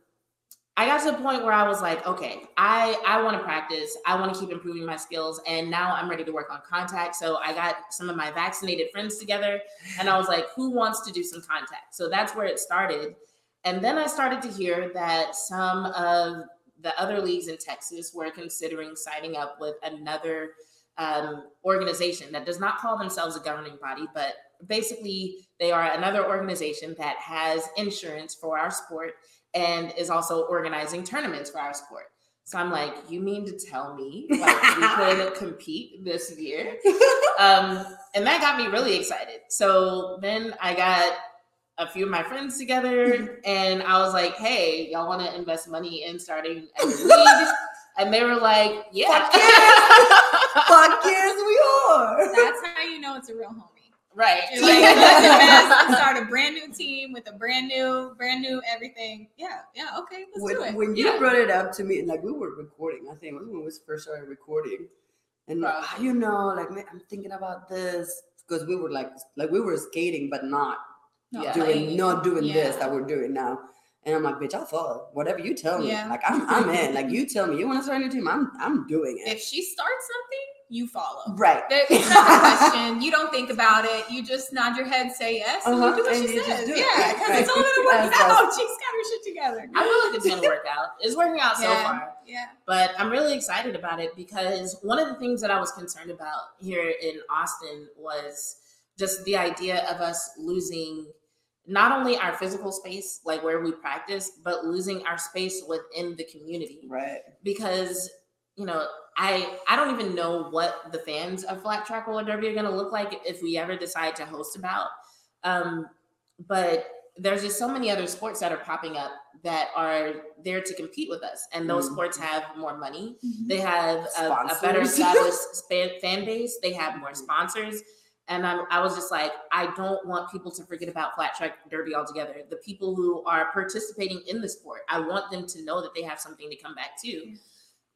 I got to the point where I was like, okay, I I want to practice. I want to keep improving my skills and now I'm ready to work on contact. So I got some of my vaccinated friends together and I was like, who wants to do some contact? So that's where it started. And then I started to hear that some of the other leagues in Texas were considering signing up with another um, organization that does not call themselves a governing body, but basically they are another organization that has insurance for our sport and is also organizing tournaments for our sport. So I'm like, you mean to tell me like we could compete this year? Um, and that got me really excited. So then I got a few of my friends together and I was like, hey, y'all want to invest money in starting a league? And they were like, yeah. Fuck yes, we are. That's how you know it's a real homie. Right. You're like, let's invest and start a brand new team with a brand new, brand new everything. Yeah, yeah, okay, let's when, do it. when you brought it up to me, like we were recording, I think when we first started recording, and like, Right. "Ah, you know, like man, I'm thinking about this because we were like, like we were skating, but not No, Yeah. doing, like, not doing this that we're doing now. And I'm like, bitch, I'll follow whatever you tell me. Yeah. Like I'm, I'm in. Like you tell me you want to start a new team, I'm, I'm doing it. If she starts something, you follow. right. There- It's not a question. You don't think about it. You just nod your head, say yes, Uh-huh, you do what and she says. do. Yeah, because right. it's all gonna work out. us. She's got her shit together. I feel like it's gonna work out. It's working out so Yeah. far. Yeah. But I'm really excited about it because one of the things that I was concerned about here in Austin was just the idea of us losing not only our physical space, like where we practice, but losing our space within the community. Right. Because, you know, I I don't even know what the fans of flat track roller derby are gonna look like if we ever decide to host about. Um, but there's just so many other sports that are popping up that are there to compete with us, and those Mhm. sports have more money. Mm-hmm. They have a, a better established fan base. They have more sponsors. And I'm, I was just like, I don't want people to forget about flat track derby altogether. The people who are participating in the sport, I want them to know that they have something to come back to.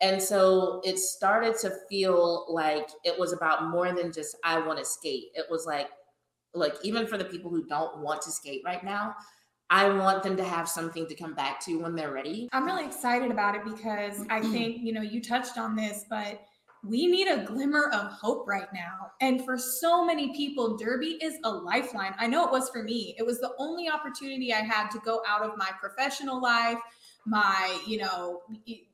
And so it started to feel like it was about more than just I want to skate. It was like, like even for the people who don't want to skate right now, I want them to have something to come back to when they're ready. I'm really excited about it because I mm-hmm. think, you know, you touched on this, but we need a glimmer of hope right now. And for so many people, Derby is a lifeline. I know it was for me. It was the only opportunity I had to go out of my professional life, my, you know,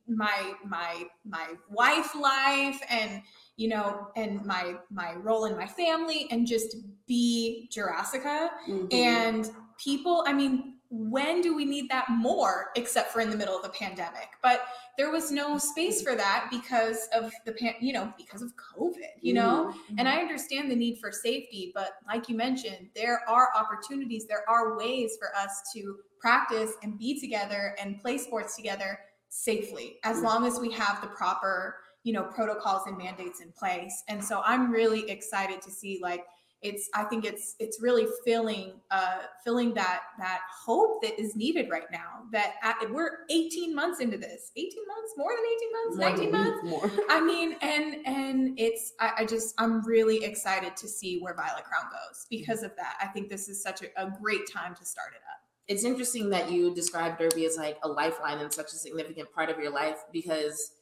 my my my wife life and you know and my my role in my family and just be Jurassica Mhm. and people, I mean, when do we need that more except for in the middle of the pandemic? But there was no space for that because of the pan, you know, because of COVID, you know? Mhm. And I understand the need for safety, but like you mentioned, there are opportunities, there are ways for us to practice and be together and play sports together safely as long as we have the proper, you know, protocols and mandates in place. And so I'm really excited to see like it's I think it's it's really filling uh filling that that hope that is needed right now that at, we're 18 months into this 18 months more than 18 months More 19 months More. I mean, and and it's I, I just I'm really excited to see where Violet Crown goes because of that. I think this is such a, a great time to start it up. It's interesting that you describe derby as like a lifeline and such a significant part of your life because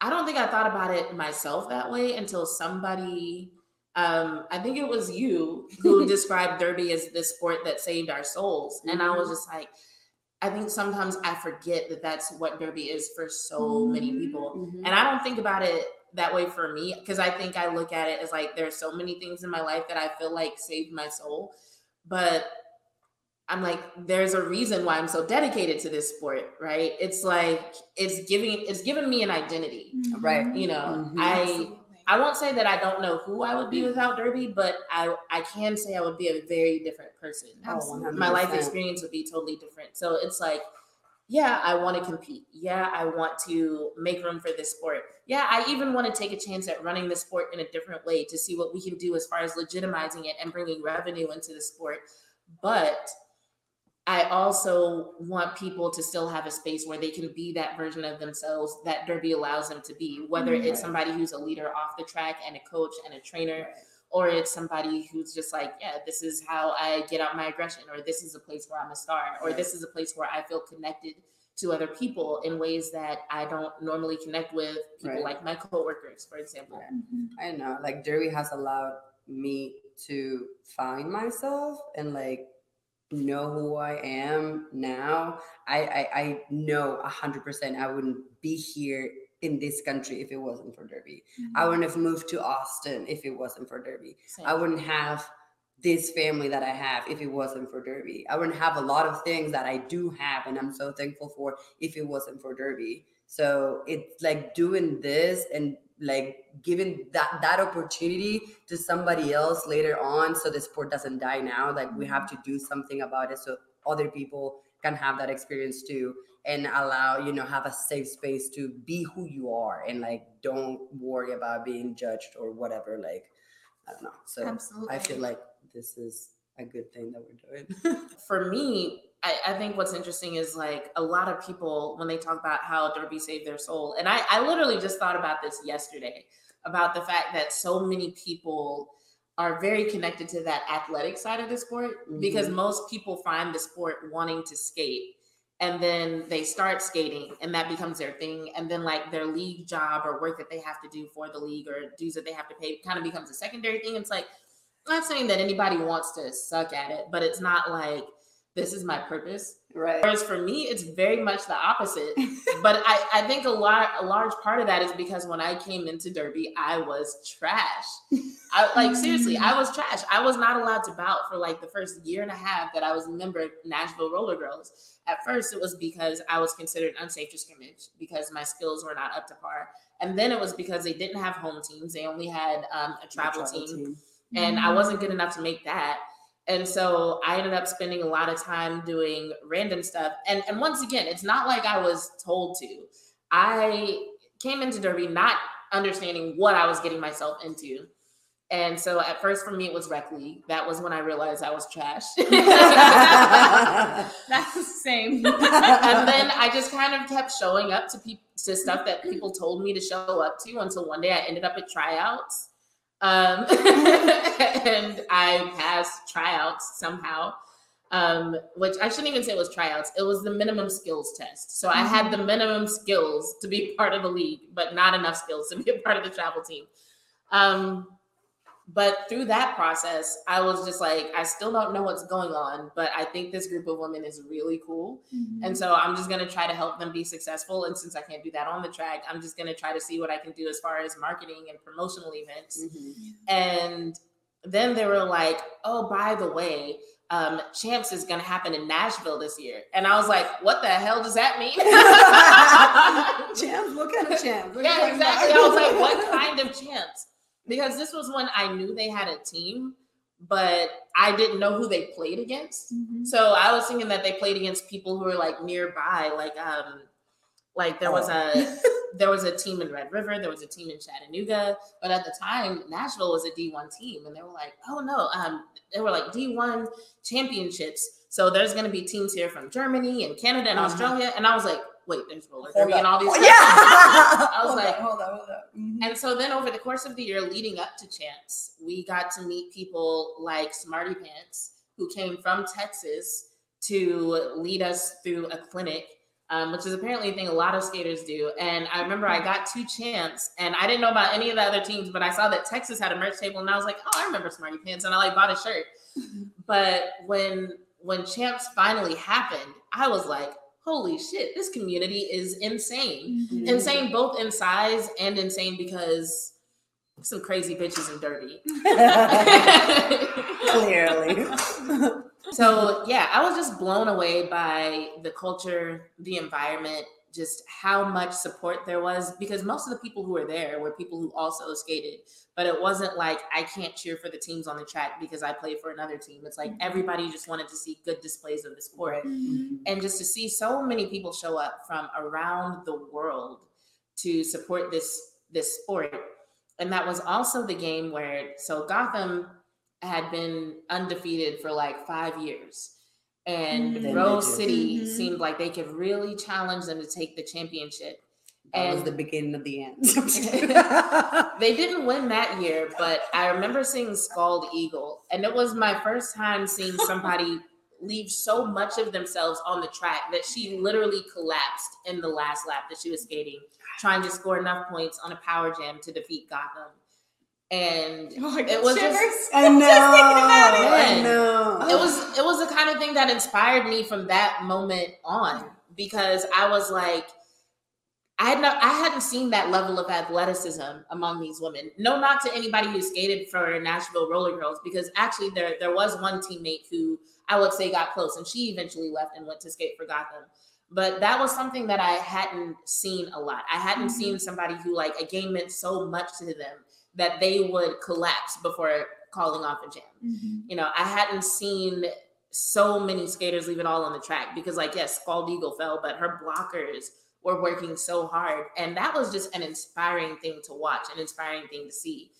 i don't think i thought about it myself that way until somebody um i think it was you who described derby as this sport that saved our souls and i was just like i think sometimes i forget that that's what derby is for so many people Mhm. and I don't think about it that way for me because I think I look at it as like there's so many things in my life that I feel like saved my soul. But I'm like, there's a reason why I'm so dedicated to this sport, right? It's like it's giving it's given me an identity. Right. You know, Mhm. I Absolutely. I won't say that I don't know who I would be without Derby, but I I can say I would be a very different person. Oh, Absolutely. My life experience would be totally different. So it's like, yeah, I want to compete. Yeah, I want to make room for this sport. Yeah, I even want to take a chance at running the sport in a different way to see what we can do as far as legitimizing it and bringing revenue into the sport. But I also want people to still have a space where they can be that version of themselves that Derby allows them to be, whether Mm-hmm. it's somebody who's a leader off the track and a coach and a trainer, or it's somebody who's just like, yeah, this is how I get out my aggression, or this is a place where I'm a star, or this is a place where I feel connected to other people in ways that I don't normally connect with people Right. like my coworkers, for example. I know, like Derby has allowed me to find myself and like know who I am now. I I, I know a hundred percent I wouldn't be here in this country if it wasn't for Derby. I mm-hmm. wouldn't have moved to Austin if it wasn't for Derby. Same. I wouldn't have this family that I have if it wasn't for Derby. I wouldn't have a lot of things that I do have and I'm so thankful for if it wasn't for Derby. So it's like doing this and like giving that that opportunity to somebody else later on so the sport doesn't die now. Like we have to do something about it so other people can have that experience too and allow, you know, have a safe space to be who you are and like don't worry about being judged or whatever. Like I don't know. So Absolutely. I feel like this is a good thing that we're doing. for me, I, I think what's interesting is like a lot of people when they talk about how Derby saved their soul, and I, I literally just thought about this yesterday about the fact that so many people are very connected to that athletic side of the sport because mm-hmm. most people find the sport wanting to skate and then they start skating and that becomes their thing and then like their league job or work that they have to do for the league or dues that they have to pay kind of becomes a secondary thing. It's like I'm not saying that anybody wants to suck at it but it's not like this is my purpose right. Whereas for me, it's very much the opposite. but I, I think a lot, a large part of that is because when I came into Derby, I was trash. I like seriously, I was trash. I was not allowed to bout for like the first year and a half that I was a member of Nashville Roller Girls. At first, it was because I was considered unsafe to scrimmage because my skills were not up to par. And then it was because they didn't have home teams; they only had um, a travel, team and I wasn't good enough to make that. And so I ended up spending a lot of time doing random stuff. And and once again, it's not like I was told to. I came into Derby not understanding what I was getting myself into. And so at first for me it was rec league. That was when I realized I was trash. That's the same. and then I just kind of kept showing up to people to stuff that people told me to show up to until one day I ended up at tryouts. Um, and I passed tryouts somehow. Um, which I shouldn't even say it was tryouts. It was the minimum skills test. So I had the minimum skills to be part of the league, but not enough skills to be a part of the travel team. Um, but through that process, I was just like, I still don't know what's going on, but I think this group of women is really cool. And so I'm just going to try to help them be successful. And since I can't do that on the track, I'm just going to try to see what I can do as far as marketing and promotional events. Mhm. And then they were like, oh, by the way, um, Champs is going to happen in Nashville this year. And I was like, what the hell does that mean? champs? What kind of champs? What yeah, exactly. I was like, what kind of Champs? Because this was when I knew they had a team, but I didn't know who they played against. Mhm. So I was thinking that they played against people who were like nearby, like um, like there was a there was a team in Red River, there was a team in Chattanooga, but at the time Nashville was a D1 team, and they were like, oh no, um, they were like D1 championships. So there's going to be teams here from Germany and Canada and Uh-huh. Australia, and I was like, wait, there's roller derby and all these. Oh, yeah. I was hold like- up, hold up, hold up. Mhm. And so then over the course of the year leading up to Champs, we got to meet people like Smarty Pants, who came from Texas to lead us through a clinic, um, which is apparently a thing a lot of skaters do. And I remember I got two Champs, and I didn't know about any of the other teams, but I saw that Texas had a merch table, and I was like, oh, I remember Smarty Pants, and I like bought a shirt. But when when Champs finally happened, I was like, holy shit, this community is insane Mhm. insane both in size and insane because some crazy bitches in Derby. Clearly. so yeah, I was just blown away by the culture, the environment, just how much support there was because most of the people who were there were people who also skated. But it wasn't like I can't cheer for the teams on the track because I play for another team. It's like everybody just wanted to see good displays of the sport. Mhm. and just to see so many people show up from around the world to support this this sport and that was also the game where so gotham had been undefeated for like five years and Mhm. Rose do. City Mhm. seemed like they could really challenge them to take the championship. That was the beginning of the end. They didn't win that year, but I remember seeing Scald Eagle, and it was my first time seeing somebody leave so much of themselves on the track that she literally collapsed in the last lap that she was skating, trying to score enough points on a power jam to defeat Gotham. And Oh, It get was just- shivers. I know. about it. I know. it was it was the kind of thing that inspired me from that moment on because I was like I had no I hadn't seen that level of athleticism among these women. No not to anybody who skated for Nashville Roller Girls because actually there there was one teammate who I would say got close and she eventually left and went to skate for Gotham. But that was something that I hadn't seen a lot. I hadn't Mhm. seen somebody who like a game meant so much to them that they would collapse before calling off a jam Mhm. you know, I hadn't seen so many skaters leave it all on the track because, like, yes, Scald Eagle fell, but her blockers were working so hard. And that was just an inspiring thing to watch, an inspiring thing to see.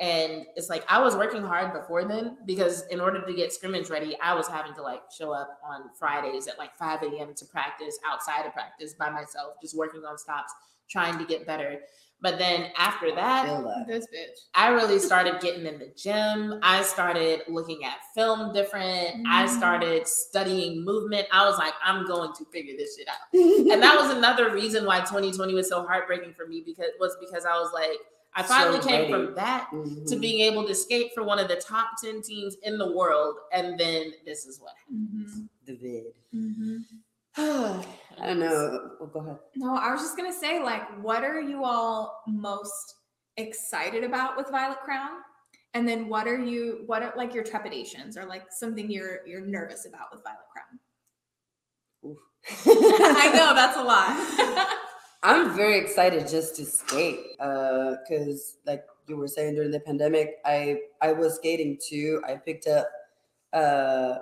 And it's like I was working hard before then because in order to get scrimmage ready, I was having to like show up on Fridays at like 5 a.m. to practice outside of practice by myself, just working on stops, trying to get better. But then after that, Feel. This bitch. I really started getting in the gym. I started looking at film different. I Mhm. started studying movement. I was like, I'm going to figure this shit out. And that was another reason why 2020 was so heartbreaking for me because was because I was like, I So finally came from that to Mhm. being able to skate for one of the top 10 teams in the world. And then this is what Mhm. the vid. Mhm. I don't know. Oh, go ahead. No, I was just gonna say, like, what are you all most excited about with Violet Crown? And then what are you what are like your trepidations or like something you're you're nervous about with Violet Crown? I know that's a lot. I'm very excited just to skate Uh because, like you were saying during the pandemic, I I was skating too. I picked up uh,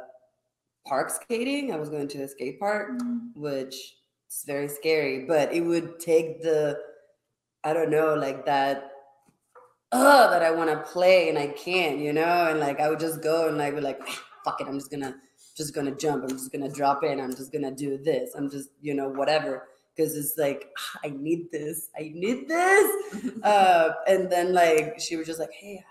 park skating. I was going to a skate park, which is very scary, but it would take the I don't know like that oh, that I want to play and I can't, you know, and like I would just go and like be like "Ah, fuck it, I'm just gonna just gonna jump. I'm just gonna drop in. I'm just gonna do this. I'm just you know whatever because it's like "Ah, I need this. I need this. Uh, and then like she was just like, hey,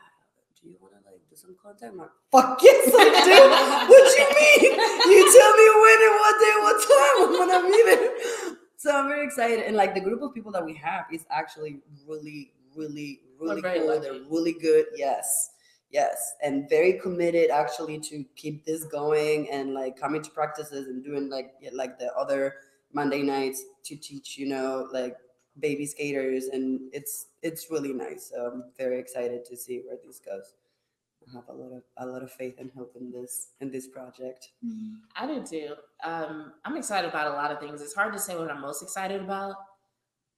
want to like some contact? I'm like, fuck yes, I do. what you mean? You tell me when and what day, what time when I'm there. So I'm very excited, and like the group of people that we have is actually really, really, really cool. lucky. They're really good. Yes. Yes, and very committed actually to keep this going and like coming to practices and doing like like the other Monday nights to teach, you know, like baby skaters, and it's it's really nice. So I'm very excited to see where this goes. I have a lot of a lot of faith and hope in this in this project. I do too. Um, I'm excited about a lot of things. It's hard to say what I'm most excited about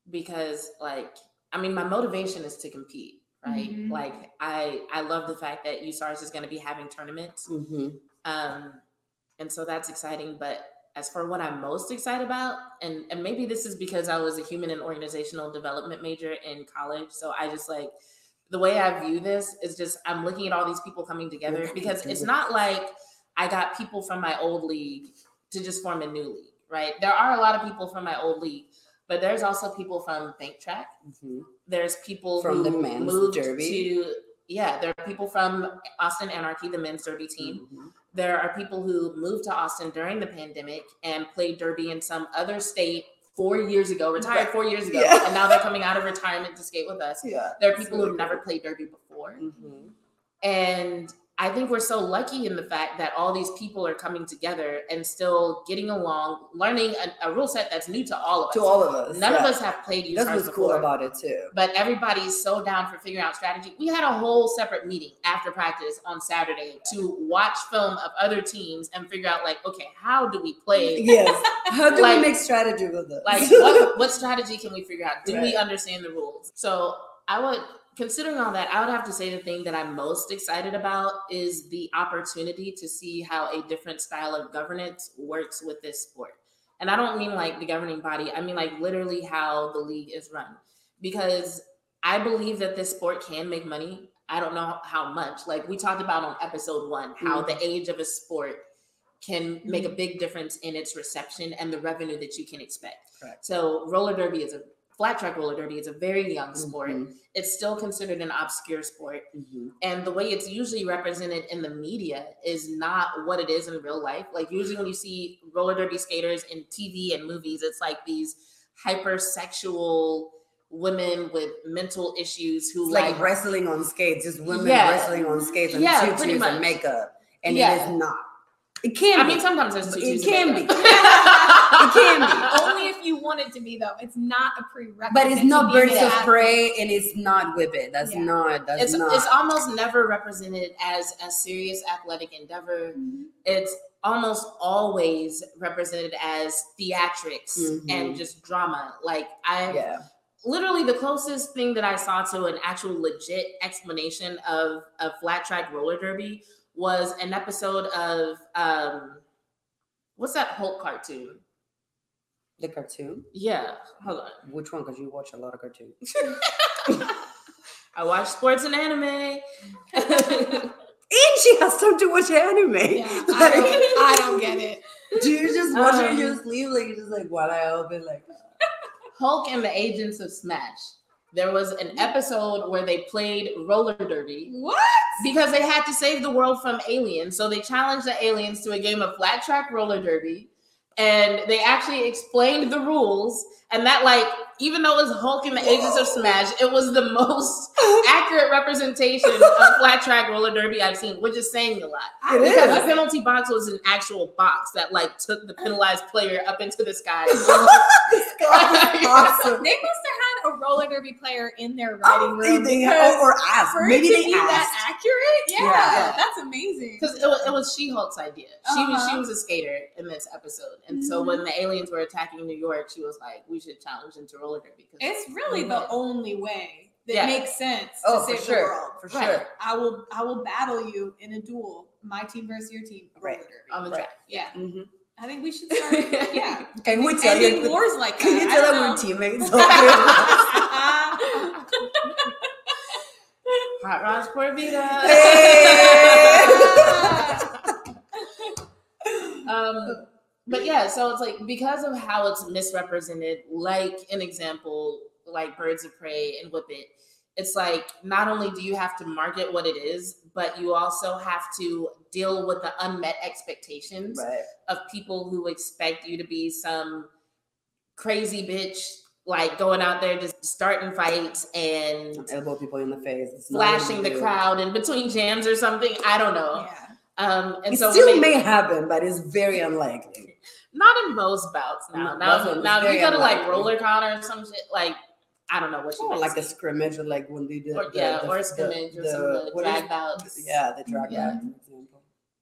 because, like, I mean, my motivation is to compete, right? Mhm. Like, I I love the fact that USARS is going to be having tournaments, Mm-hmm. um, and so that's exciting. But as for what I'm most excited about, and and maybe this is because I was a human and organizational development major in college, so I just like the way I view this is just I'm looking at all these people coming together because it's not like I got people from my old league to just form a new league, right? There are a lot of people from my old league, but there's also people from Bank Track. Mm-hmm. There's people From who the men's moved derby. to yeah. There are people from Austin Anarchy, the men's derby team. Mm-hmm. There are people who moved to Austin during the pandemic and played derby in some other state four years ago, retired Right. four years ago, Yeah. and now they're coming out of retirement to skate with us. Yeah. There are people who've never played derby before. Mm-hmm. And I think we're so lucky in the fact that all these people are coming together and still getting along, learning a, a rule set that's new to all of us. To all of us. None yeah. of us have played USARS That's what's before, cool about it too. but everybody's so down for figuring out strategy. We had a whole separate meeting after practice on Saturday to watch film of other teams and figure out, like, okay, how do we play? Yes. How do Like- we make strategy with this? Like, what, what strategy can we figure out? Do we understand the rules? So I would, considering all that, I would have to say the thing that I'm most excited about is the opportunity to see how a different style of governance works with this sport. And I don't mean like the governing body, I mean like literally how the league is run. Because I believe that this sport can make money. I don't know how much. Like we talked about on episode one, how mm-hmm. the age of a sport can make a mm-hmm. big difference in its reception and the revenue that you can expect. Correct. So roller derby is a flat track roller derby is a very young sport. Mhm, It's still considered an obscure sport. mhm. And the way it's usually represented in the media is not what it is in real life. Like usually when you see roller derby skaters in TV and movies, it's like these hypersexual women with mental issues who like, like wrestling on skates, just women Yeah. wrestling on skates and Yeah, tutus and makeup, and Yeah. it is not. It can I be. mean sometimes there's It tutus and can be. it can be. Only if you want it to be though. It's not a prerequisite. But it's not birds of prey, and it's not Whip It. That's Yeah. not. That's it's not. it's almost never represented as a serious athletic endeavor. Mhm. It's almost always represented as theatrics Mhm. and just drama. Like I yeah. literally the closest thing that I saw to an actual legit explanation of a flat track roller derby was an episode of um what's that Hulk cartoon? The cartoon. Yeah, hold on. Which one? Because you watch a lot of cartoons. I watch sports and anime. And she has time to watch anime. Yeah, I don't, I don't get it. Do you just watch it in Um, your sleep? Like you just like while I open like Hulk and the Agents of Smash. There was an episode where they played roller derby What? because they had to save the world from aliens. So they challenged the aliens to a game of flat track roller derby. And they actually explained the rules. And that, like, even though it was Hulk and the Agents of Smash, it was the most accurate representation of flat track roller derby I've seen, which is saying a lot. It Because is. the penalty box was an actual box that, like, took the penalized player up into the sky. awesome. They must have a roller derby player in their writing Oh, room. they, because or, or ask. for Maybe it to they be asked. that accurate, yeah, Yeah. that's amazing. Because it was, it was She Hulk's idea. She was she Uh-huh. was a skater in this episode, and so Mhm. when the aliens were attacking New York, she was like, "We should challenge into roller derby." Because It's really the only way that Yeah. makes sense Oh, to for save sure. the world. For Right. sure. I will I will battle you in a duel, my team versus your team, roller Right. derby. on the Right. track. yeah, Mhm. I think we should start. yeah, Can we tell ending you? wars like Can that. you tell that we're teammates? Hot Rods Por Vida. um, but yeah, so it's like because of how it's misrepresented, like an example, like Birds of Prey and Whip It, it's like not only do you have to market what it is, but you also have to deal with the unmet expectations right. of people who expect you to be some crazy bitch, like going out there just starting fights and Elbow people in the face. It's flashing the crowd in between jams or something. I don't know. yeah. Um, and It so still may happen, but it's very unlikely. not in most bouts now. No, Now, now if you go to like RollerCon or some shit, like I don't know what you Or might like a see. scrimmage, or like when they did. or, the- yeah, the- or a the- scrimmage or the- some of the drag bouts. Yeah, the drag Yeah. out, for example.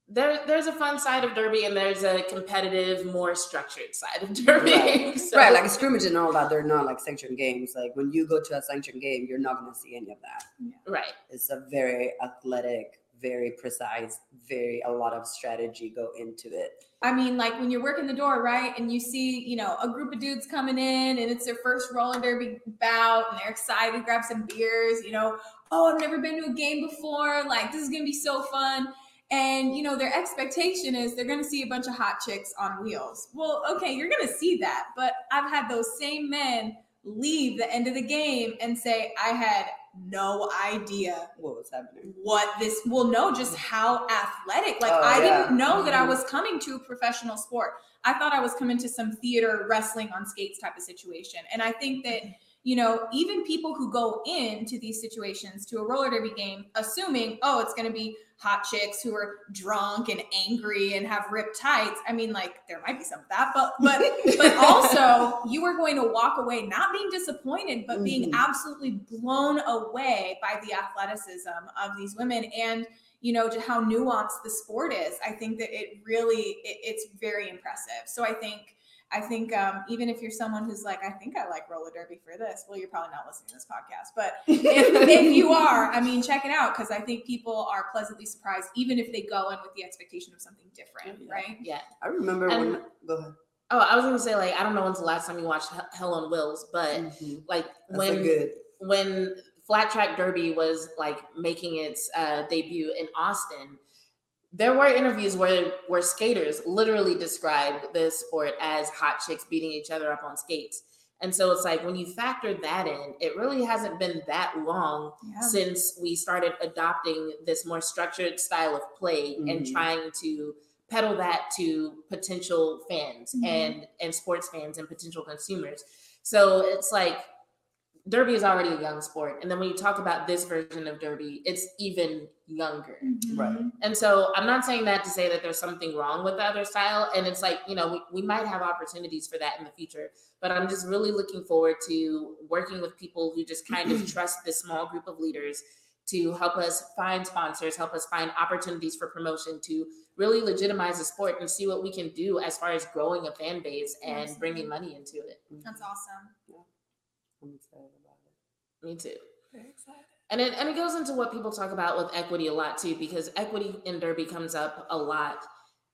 There, there's a fun side of derby and there's a competitive, more structured side of derby. Right. So- Right, like a scrimmage and all that, they're not like sanctioned games. Like when you go to a sanctioned game, you're not going to see any of that. right. It's a very athletic, very precise, very a lot of strategy go into it. I mean, like when you're working the door, right? And you see, you know, a group of dudes coming in and it's their first roller derby bout and they're excited to grab some beers, you know, oh, I've never been to a game before. Like, this is to be so fun. And, you know, their expectation is they're going to see a bunch of hot chicks on wheels. Well, okay, you're going to see that. But I've had those same men leave the end of the game and say, I had no idea What was happening? what this will know just how athletic like Oh, i yeah. didn't know that i Mhm. was coming to a professional sport i thought i was coming to some theater wrestling on skates type of situation and i think that you know even people who go into these situations to a roller derby game assuming oh it's going to be hot chicks who are drunk and angry and have ripped tights. I mean like there might be some of that but but but also you are going to walk away not being disappointed but being Mhm. absolutely blown away by the athleticism of these women. And you know to how nuanced the sport is i think that it really it, it's very impressive. So i think i think um, even if you're someone who's like i think i like roller derby for this well you're probably not listening to this podcast but if, if you are i mean check it out because i think people are pleasantly surprised even if they go in with the expectation of something different Yeah. right Yeah. I remember And- when. Go ahead. Oh, I was gonna say like I don't know when's the last time you watched Hell- Hell on Wheels, but Mhm. like That's when good. when flat track derby was like making its uh, debut in Austin, there were interviews where where skaters literally described this sport as hot chicks beating each other up on skates. And so it's like when you factor that in, it really hasn't been that long Yeah. since we started adopting this more structured style of play and Mhm. trying to peddle that to potential fans Mhm. and and sports fans and potential consumers. So it's like derby is already a young sport and then when you talk about this version of derby it's even younger Mhm. Right. and so i'm not saying that to say that there's something wrong with the other style and it's like you know we, we might have opportunities for that in the future but i'm just really looking forward to working with people who just kind of trust this small group of leaders to help us find sponsors help us find opportunities for promotion to really legitimize the sport and see what we can do as far as growing a fan base and bringing money into it That's awesome. I'm excited about it. Me too Very excited. And it, and it goes into what people talk about with equity a lot too, because equity in Derby comes up a lot.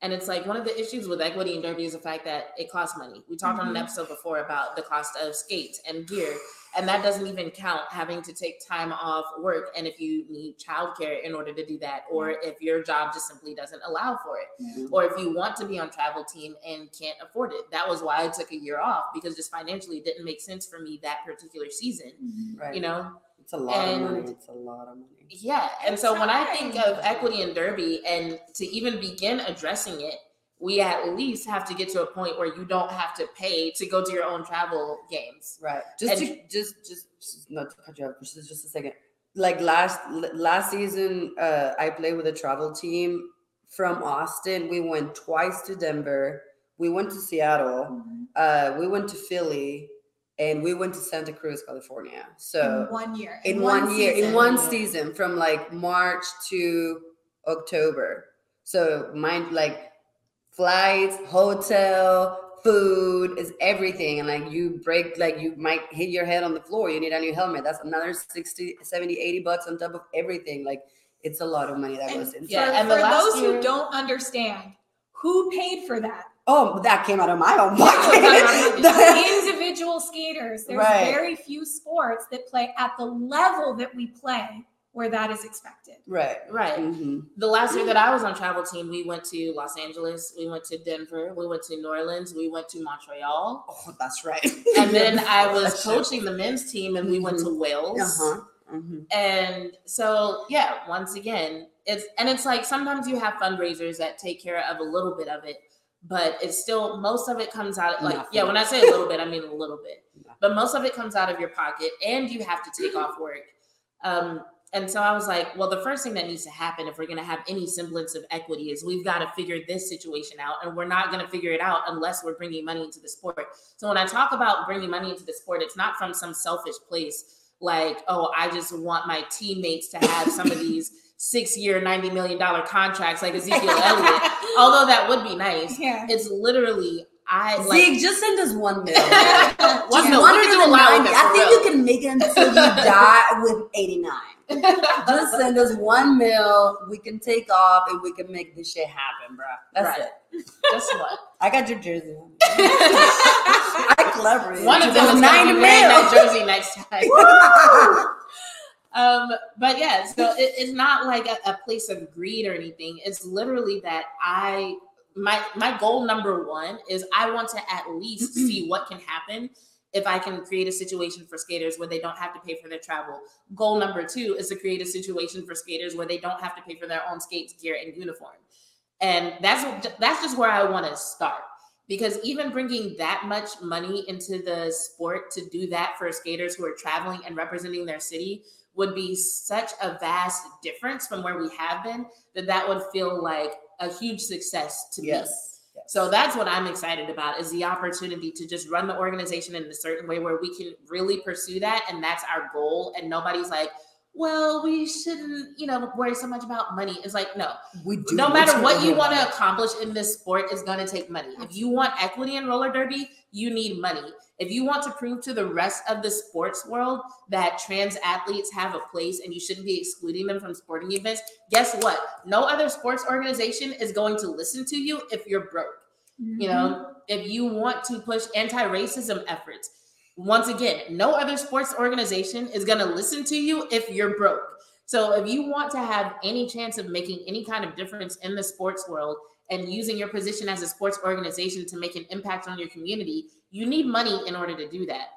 And it's like one of the issues with equity in Derby is the fact that it costs money. We talked on an Mhm. episode before about the cost of skates and gear, and that doesn't even count having to take time off work. And if you need childcare in order to do that, or if your job just simply doesn't allow for it, Yeah. or if you want to be on travel team and can't afford it. That was why I took a year off because just financially it didn't make sense for me that particular season. Mhm. Right. You know, it's a lot of money. It's a lot of money. yeah. And so when I think of equity in Derby and to even begin addressing it, we at least have to get to a point where you don't have to pay to go to your own travel games. Right. Just to, just just just not to cut you off, just just a second. Like last last season, uh, I played with a travel team from Austin. We went twice to Denver. We went to Seattle. Mhm. Uh, we went to Philly, and we went to Santa Cruz, California. So in one year. in one, year, in one season, from like March to October. So mind like flights, hotel, food is everything. And like you break, like you might hit your head on the floor. You need a new helmet. That's another 60, 70, 80 bucks on top of everything. Like it's a lot of money that And goes into Yeah, for, it. and the for last those year- who don't understand, who paid for that? Oh, that came out of my own pocket. pocket. Individual skaters. There's Right. very few sports that play at the level that we play where that is expected. right. Right. hmm The last year that I was on travel team, we went to Los Angeles, we went to Denver, we went to New Orleans, we went to Montreal. Oh, that's right. And then I was That shit. coaching the men's team and we went to Wales. Uh-huh. hmm And so, yeah, once again, it's and it's like sometimes you have fundraisers that take care of a little bit of it, but it's still most of it comes out like Nothing. yeah. When I say a little bit, I mean a little bit, Nothing. but most of it comes out of your pocket, and you have to take off work. Um, and so I was like, well, the first thing that needs to happen if we're going to have any semblance of equity is we've got to figure this situation out, and we're not going to figure it out unless we're bringing money into the sport. So when I talk about bringing money into the sport, it's not from some selfish place like, oh, I just want my teammates to have some of these six year, $90 million contracts like Ezekiel Elliott. Although that would be nice. Yeah. It's literally, I like. Zeke, just send us one mil. One mil. one We can do a lot with it, I think real. you can make it until you die with 89. Just send us one mil. We can take off and we can make this shit happen, bro. That's Right. it. Guess what? I got your jersey. I clever. One of them is nine to that jersey next time. Um, but yeah, so it, it's not like a, a place of greed or anything. It's literally that I my my goal number one is I want to at least see what can happen if I can create a situation for skaters where they don't have to pay for their travel. Goal number two is to create a situation for skaters where they don't have to pay for their own skates, gear, and uniform. And that's that's just where I want to start because even bringing that much money into the sport to do that for skaters who are traveling and representing their city would be such a vast difference from where we have been that that would feel like a huge success to me. Yes. So that's what I'm excited about is the opportunity to just run the organization in a certain way where we can really pursue that and that's our goal and nobody's like, well, we shouldn't, you know, worry so much about money. It's like, no, we do. no matter what you want to accomplish in this sport is going to take money. If you want equity in roller derby, you need money. If you want to prove to the rest of the sports world that trans athletes have a place and you shouldn't be excluding them from sporting events, guess what? No other sports organization is going to listen to you if you're broke. You know, if you want to push anti-racism efforts, once again, no other sports organization is going to listen to you if you're broke. So if you want to have any chance of making any kind of difference in the sports world and using your position as a sports organization to make an impact on your community, you need money in order to do that.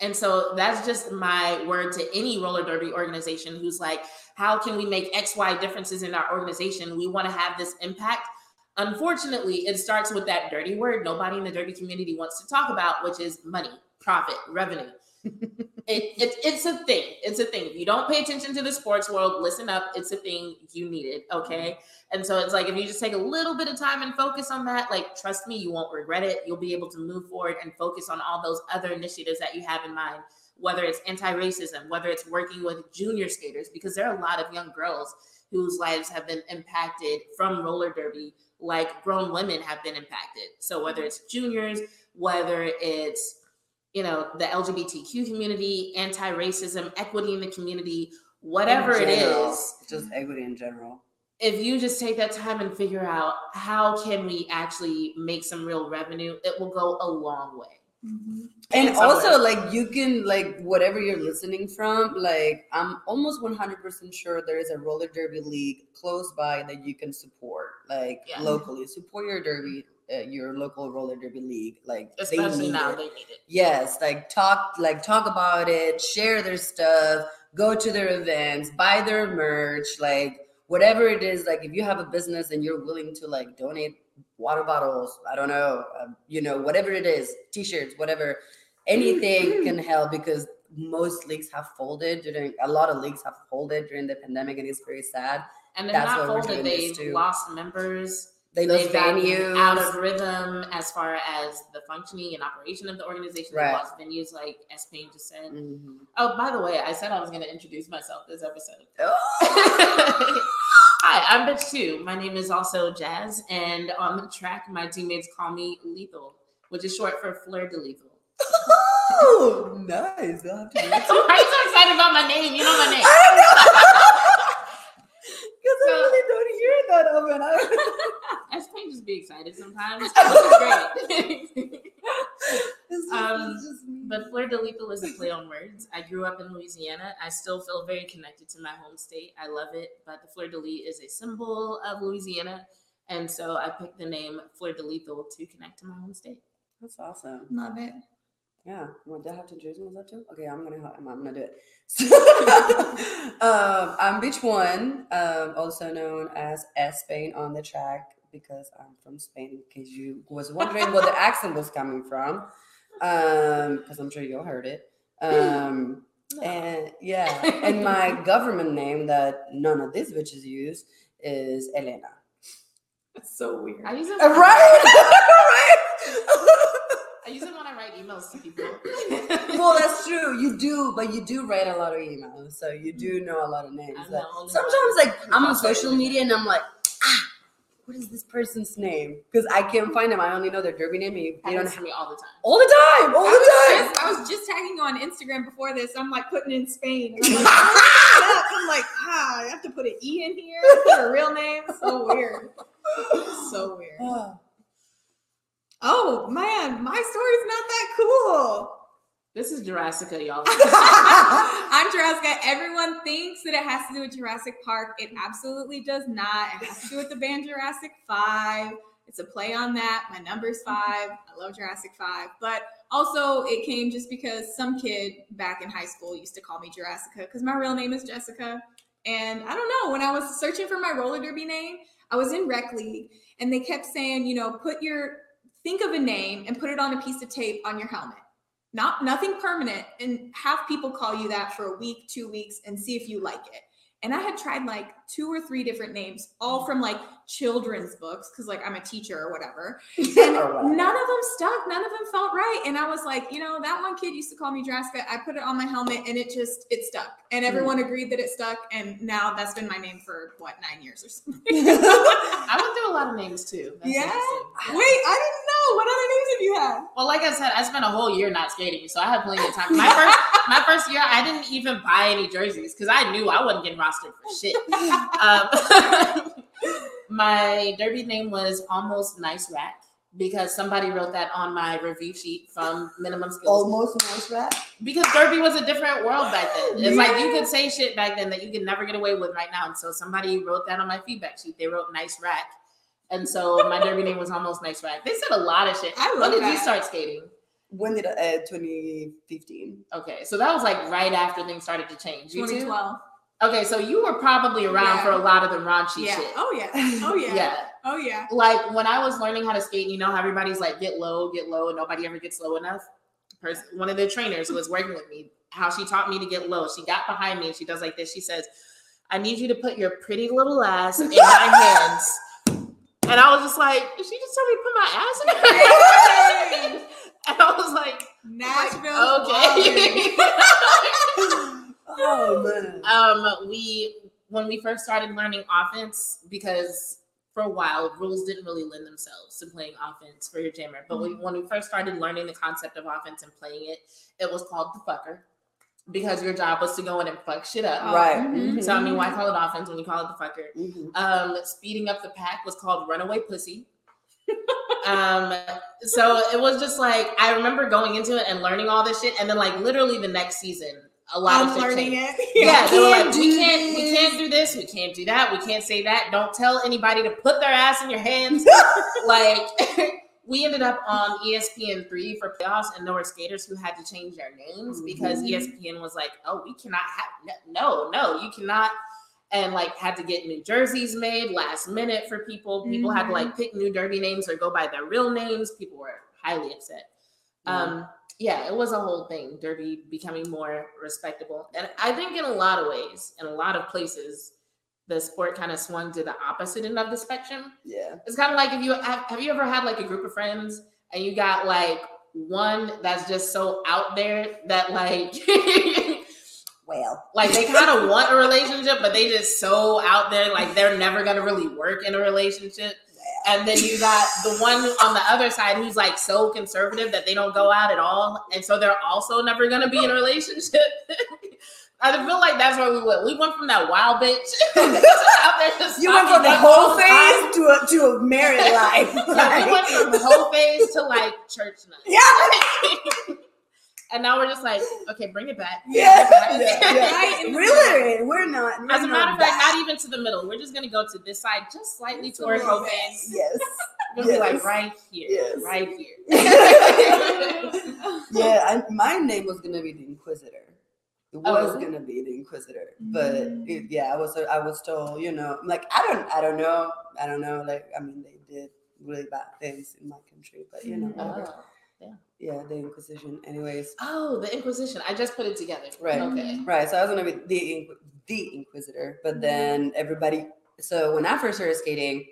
And so that's just my word to any roller derby organization who's like, how can we make XY differences in our organization? We want to have this impact. Unfortunately, it starts with that dirty word nobody in the derby community wants to talk about, which is money, profit, revenue. it, it, it's a thing. It's a thing. If you don't pay attention to the sports world, listen up. It's a thing. You need it. Okay. Mm-hmm. And so it's like if you just take a little bit of time and focus on that, like trust me, you won't regret it. You'll be able to move forward and focus on all those other initiatives that you have in mind, whether it's anti-racism, whether it's working with junior skaters, because there are a lot of young girls whose lives have been impacted from roller derby, like grown women have been impacted. So whether mm-hmm. it's juniors, whether it's you know the LGBTQ community, anti-racism, equity in the community, whatever In it general, is, just equity in general. if you just take that time and figure out how can we actually make some real revenue, it will go a long way. Mm-hmm. And It's also, like you can like whatever you're listening from. Like I'm almost 100 percent sure there is a roller derby league close by that you can support, like Yeah. locally. Support your derby, uh, your local roller derby league. Like they Especially need now it. they need it. Yes, like talk, like talk about it, share their stuff, go to their events, buy their merch, like whatever it is. Like if you have a business and you're willing to like donate water bottles, I don't know, um, you know, whatever it is, t-shirts, whatever, anything can help because most leagues have folded during a lot of leagues have folded during the pandemic and it's very sad. And they're That's not folded, they've lost members. They gotten venues. out of rhythm as far as the functioning and operation of the organization. They lost venues, like S. Payne just said. Mhm. Oh, by the way, I said I was going to introduce myself this episode. Oh. Hi, I'm Bitch Two. My name is also Jazz, and on the track, my teammates call me Lethal, which is short for Fleur de Lethal. oh, nice. I'll have to do that. Why are you so excited about my name? You know my name. I don't know. Because I really don't hear that often. I- S. Payne just be excited sometimes, which is great. It's Um, it's just me. But Fleur de Lethal is a play on words. I grew up in Louisiana. I still feel very connected to my home state. I love it. But the Fleur de Lis is a symbol of Louisiana. And so I picked the name Fleur de Lethal to connect to my home state. That's awesome. Love it. Yeah. Well, do I have to introduce myself too? Okay, I'm gonna I'm, I'm gonna do it. um, I'm Beach One, um, also known as S Spain on the track because I'm from Spain. In case you was wondering where the accent was coming from, um, because I'm sure you all heard it. Um, and yeah, and my government name that none of these bitches use is Elena. That's so weird. I use it Uh, when Right? right? I use it when I write emails to people. well, that's true. You do, but you do write a lot of emails, so you do know a lot of names. I'm Like, sometimes, like I'm on social media and I'm like, ah, what is this person's name? Because I can't find them. I only know their derby name. You don't have me all the time. all the time, all I the time. just, I was just tagging you on Instagram before this. I'm like putting in Spain. I'm like, "Oh, look it up." I'm like, ah, I have to put an E in here. Put a real name. So weird. So weird. Oh man, my story's not that cool. This is Jurassica, y'all. I'm Jurassic. Everyone thinks that it has to do with Jurassic Park. It absolutely does not. It has to do with the band Jurassic 5. It's a play on that. My number's five. I love Jurassic 5. But also, it came just because some kid back in high school used to call me Jurassica because my real name is Jessica. And I don't know, when I was searching for my roller derby name, I was in rec league and they kept saying, you know, put your, think of a name and put it on a piece of tape on your helmet not nothing permanent. And have people call you that for a week two weeks and see if you like it. And i had tried like two or three different names all from like children's books because like i'm a teacher or whatever and Or whatever. none of them stuck none of them felt right and i was like you know that one kid used to call me Jurassica. i put it on my helmet and it just it stuck and hmm. everyone agreed that it stuck and now that's been my name for what nine years or something I went through a lot of names too. That's Yeah? wait i didn't know what other names have you had Well, like I said, I spent a whole year not skating, so I had plenty of time. My first, my first year, I didn't even buy any jerseys because I knew I wasn't getting rostered for shit. Um, my derby name was almost Nice Rack because somebody wrote that on my review sheet from Minimum Skills. Almost nice rap. Because Derby was a different world back then. It's like you could say shit back then that you could never get away with right now. And so somebody wrote that on my feedback sheet. They wrote nice rack. And so my Derby name was almost nice rack. They said a lot of shit. I when love did you start skating? When did I, uh, 2015? Okay, so that was like right after things started to change. You too? 2012. Okay, so you were probably around Yeah. for a lot of the raunchy Yeah. shit. Oh yeah. Oh yeah. yeah. Oh yeah. like when I was learning how to skate, you know, how everybody's like get low, get low, and nobody ever gets low enough. One of the trainers who was working with me, how she taught me to get low. She got behind me and she does like this. She says, "I need you to put your pretty little ass in my hands." And I was just like, "Did she just tell me to put my ass in her hands?" And I was like, Nashville. "Okay." Oh man. um, we when we first started learning offense because for a while rules didn't really lend themselves to playing offense for your jammer. But we, when we first started learning the concept of offense and playing it, it was called the fucker because your job was to go in and fuck shit up. Oh, right. mhm. So I mean, why call it offense when you call it the fucker? Mhm. Um, speeding up the pack was called runaway pussy. um, so it was just like I remember going into it and learning all this shit, and then like literally the next season, a lot of I'm shit learning it. Yeah, they were like, we can't, we can't do this, we can't do that, we can't say that. Don't tell anybody to put their ass in your hands. like, we ended up on ESPN three for playoffs, and there were skaters who had to change their names because E Mhm. ESPN was like, "Oh, we cannot have no, no, you cannot." And like had to get new jerseys made last minute for people. People had to like pick new derby names or go by their real names. People were highly upset. Um, yeah, it was a whole thing. Derby becoming more respectable, and I think in a lot of ways, in a lot of places, the sport kind of swung to the opposite end of the spectrum. Yeah. It's kind of like if you have, have you ever had like a group of friends and you got like one that's just so out there that like Well. like they kind of want a relationship, but they just so out there like they're never gonna really work in a relationship. And then you got the one on the other side who's like so conservative that they don't go out at all, and so they're also never gonna be in a relationship. I feel like that's where we went. We went from that wild bitch out there just You went from the fucking up all whole phase to a to a married life. Yeah, we went from the whole phase to like church nut. yeah. And now we're just like, okay, bring it back. Yeah. Bring it yeah, back. yeah. Right Really? We're not. We're As a matter of fact, not even to the middle. We're just gonna go to this side, just slightly Just a towards little whole bit. phase. Yes. We're gonna be like right here, Yes. right here. yeah, I, my name was gonna be the Inquisitor. It was Oh. gonna be the Inquisitor, but Mm. it, yeah, I was I was told, you know, like I don't I don't know, I don't know. Like I mean, they did really bad things in my country, but you know, Mm. Oh. yeah, the Inquisition. Anyways, Oh, the Inquisition. I just put it together. Right. Okay. right. So I was gonna be the the Inquisitor, but then everybody. So when I first started skating,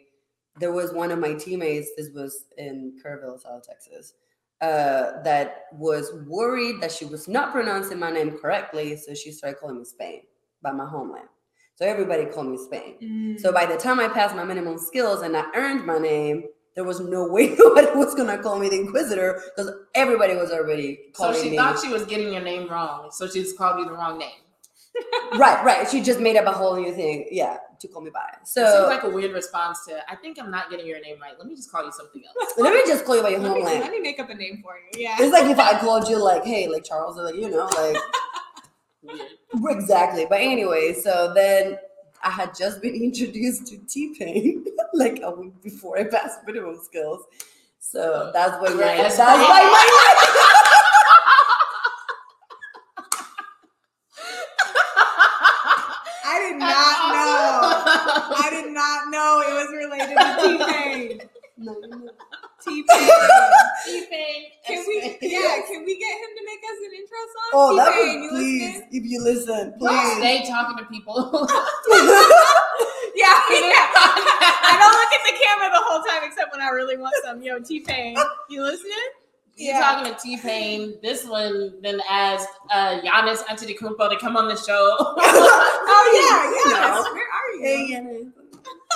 there was one of my teammates. This was in Kerrville, South Texas. Uh, that was worried that she was not pronouncing my name correctly, so she started calling me Spain by my homeland. So everybody called me Spain. Mm. So by the time I passed my minimum skills and I earned my name, there was no way nobody was gonna call me the Inquisitor because everybody was already So she me. thought she was getting your name wrong, so she just called you the wrong name. right, right. She just made up a whole new thing, yeah, to call me by. it So seems like a weird response to. I think I'm not getting your name right. Let me just call you something else. let me just call you by your let, me, homeland. let me make up a name for you. Yeah. It's like if I called you like, hey, like Charles, or like you know, like exactly. But anyway, so then I had just been introduced to T Pain like a week before I passed minimum skills. So that's when my that's why my I did not know. I did not know it was related to T Pain. T Pain. T-Pain. Can we? Yeah. Can we get him to make us an intro song? Oh, that T-Pain, would you please, listening? if you listen, Don't please. stay talking to people. Yeah, yeah. I don't look at the camera the whole time except when I really want some. Yo, T Pain, you listening? You talking to T Pain? This one then asked uh, Giannis Antetokounmpo to come on the show, Oh yeah, yes. No. Where are you? Hey, Yana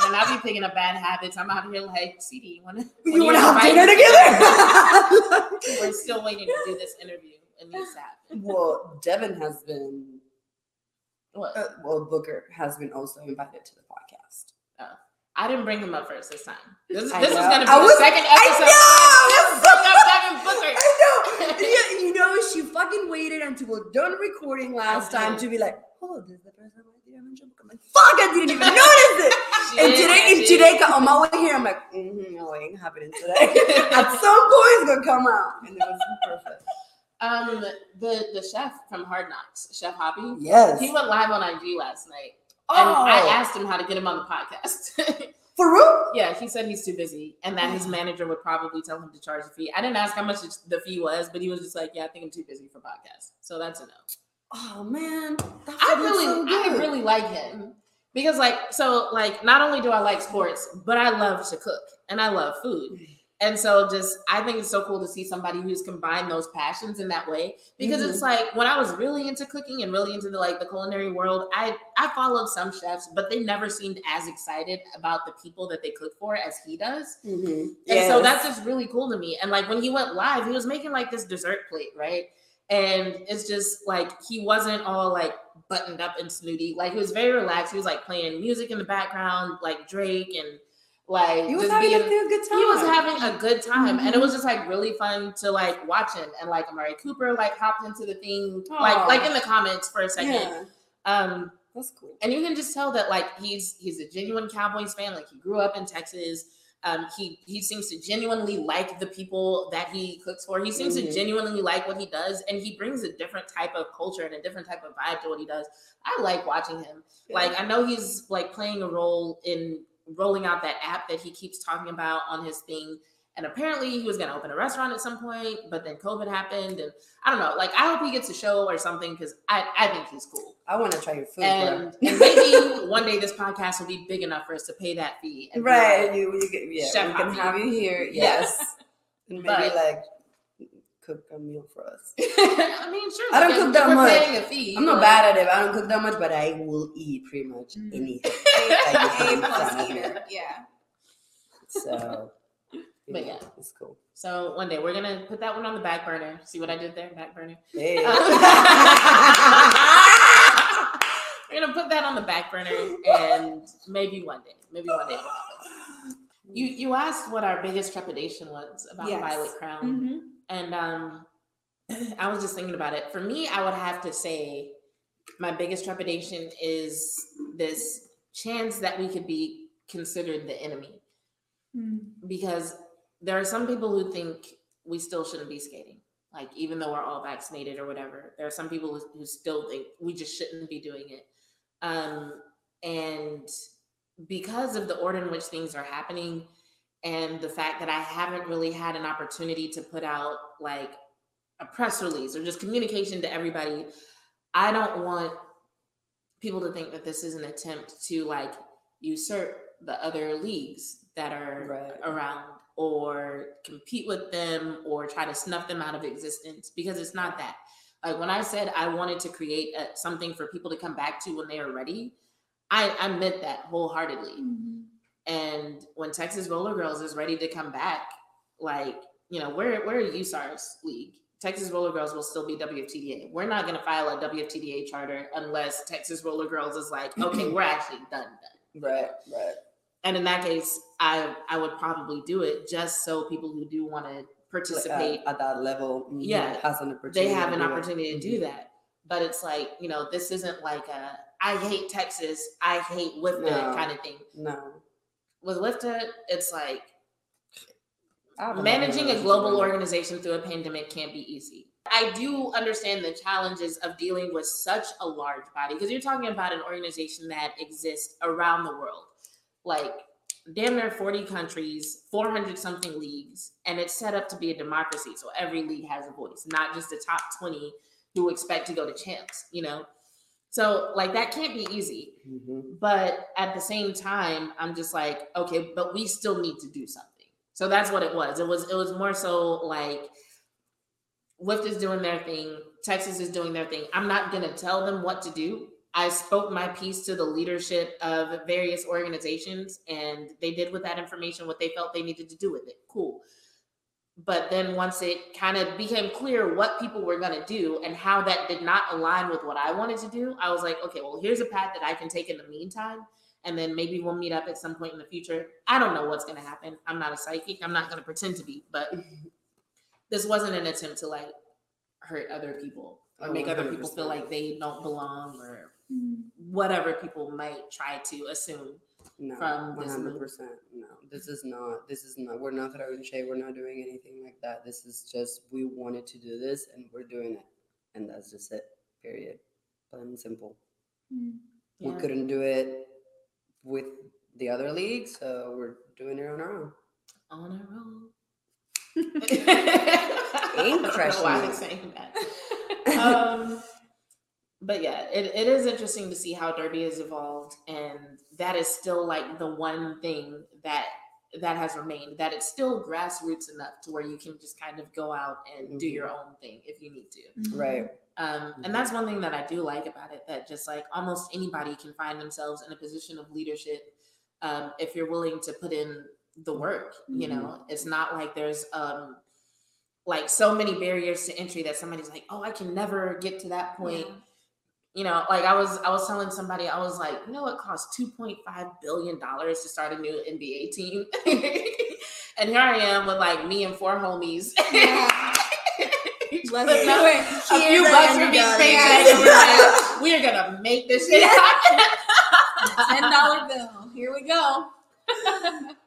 and I'll be picking up bad habits. I'm out here like, CeeDee, you wanna you wanna have dinner together? We're still waiting to do this interview. It needs to happen. Well, Devin has been. What? Uh, well, Booker has been also invited to the podcast. Oh. I didn't bring him up first this time. This, this is going to be I the was, second episode. I know. Booker. I know. you know, she fucking waited until we're done recording last time to be like, oh, this is the first time I did a joke. I'm like, fuck, I didn't even notice it. And today, and today, on my way here, I'm like, mm-hmm, no, it ain't happening today. At some point, it's gonna come out, and it was perfect. Um, the the chef from Hard Knocks, Chef Hoppy, Yes. he went live on IG last night, oh, and I asked him how to get him on the podcast. for real? yeah, he said he's too busy, and that his manager would probably tell him to charge a fee. I didn't ask how much the fee was, but he was just like, "Yeah, I think I'm too busy for podcasts." So that's a no. Oh man, I really, so I really like him because, like, so like, not only do I like sports, but I love to cook and I love food. And so, just I think it's so cool to see somebody who's combined those passions in that way. Because it's like when I was really into cooking and really into the like the culinary world, I I followed some chefs, but they never seemed as excited about the people that they cook for as he does. Mhm. And so that's just really cool to me. And like when he went live, he was making like this dessert plate, right? And it's just like he wasn't all like buttoned up and snooty. Like he was very relaxed. He was like playing music in the background, like Drake and like He was having a being- good good time. he was having a good time and it Mhm. was just like really fun to like watch him and like Amari Cooper like hopped into the thing like like in the comments for a second. Yeah, Um that's cool. and you can just tell that like he's he's a genuine Cowboys fan. Like he grew up in Texas. Um, he he seems to genuinely like the people that he cooks for. He seems Mhm. to genuinely like what he does, and he brings a different type of culture and a different type of vibe to what he does. I like watching him. Like I know he's like playing a role in rolling out that app that he keeps talking about on his thing. And apparently he was gonna open a restaurant at some point, but then COVID happened, and I don't know. Like I hope he gets a show or something because I I think he's cool. I want to try your food. And, and maybe one day this podcast will be big enough for us to pay that fee. and Right, like, you, you get, yeah, Chef we can have you here. Yes, and maybe But- like cook a meal for us. I mean, sure. I don't cook that much. Fee, I'm not but- bad at it. I don't cook that much, but I will eat pretty much Mhm. anything. A plus eater. Yeah. So, But yeah. it's cool. So one day we're gonna put that one on the back burner. See what I did there, back burner. Hey. we're gonna put that on the back burner, and maybe one day, maybe one day. We'll have it. You you asked what our biggest trepidation was about Yes. Violet Crown. Mm-hmm. And um, I was just thinking about it. For me, I would have to say my biggest trepidation is this chance that we could be considered the enemy. Because there are some people who think we still shouldn't be skating. Like, even though we're all vaccinated or whatever, there are some people who, still think we just shouldn't be doing it. Um, and because of the order in which things are happening, and the fact that I haven't really had an opportunity to put out like a press release or just communication to everybody, I don't want people to think that this is an attempt to like usurp the other leagues that are Right. around or compete with them or try to snuff them out of existence because it's not that. Like when I said I wanted to create a, something for people to come back to when they are ready, I, I meant that wholeheartedly. Mm-hmm. And when Texas Roller Girls is ready to come back, like, you know, we're we're a USARS league. Texas Roller Girls will still be WFTDA. We're not gonna file a WFTDA charter unless Texas Roller Girls is like, okay, we're actually done done. right, right. And in that case, I I would probably do it just so people who do want to participate at, at that level, Yeah, has an opportunity. they have an opportunity to do Mhm. that. But it's like, you know, this isn't like a I hate Texas, I hate WFTDA No. kind of thing. No, With WFTDA, it's like I have a lot of managing a global organization through a pandemic can't be easy. I do understand the challenges of dealing with such a large body because you're talking about an organization that exists around the world. Like damn near 40 countries, 400 something leagues, and it's set up to be a democracy. So every league has a voice, not just the top 20 who expect to go to champs, you know? So, like, that can't be easy. Mhm. But at the same time, I'm just like, okay, but we still need to do something. So that's what it was. It was it was more so like WFTDA is doing their thing, Texas is doing their thing. I'm not gonna tell them what to do. I spoke my piece to the leadership of various organizations, and they did with that information what they felt they needed to do with it. Cool. But then once it kind of became clear what people were going to do and how that did not align with what I wanted to do, I was like, okay, well, here's a path that I can take in the meantime. And then maybe we'll meet up at some point in the future. I don't know what's going to happen. I'm not a psychic. I'm not going to pretend to be, but this wasn't an attempt to like hurt other people or make other people feel like they don't belong or. Whatever people might try to assume. No, from this hundred move. percent. No, this is not. This is not. We're not throwing shade. We're not doing anything like that. This is just we wanted to do this, and we're doing it, and that's just it. Period. Plain and simple. Mm. Yeah. We couldn't do it with the other league, so we're doing it on our own. On our own. Ain't I crushing why. I'm saying that. um, but yeah, it, it is interesting to see how Derby has evolved, and that is still like the one thing that that has remained. That it's still grassroots enough to where you can just kind of go out and do Mhm. your own thing if you need to. Right. Um, and that's one thing that I do like about it. That just like almost anybody can find themselves in a position of leadership um, if you're willing to put in the work. You know, it's not like there's um, like so many barriers to entry that somebody's like, oh, I can never get to that point. Yeah. You know, like I was, I was telling somebody, I was like, you know, it costs two point five billion dollars to start a new NBA team, and here I am with like me and four homies. Yeah. Let's do up it. a few bucks the for each $100. paycheck. Yeah. and we're we are gonna make this shit happen. Ten dollar bill. Here we go.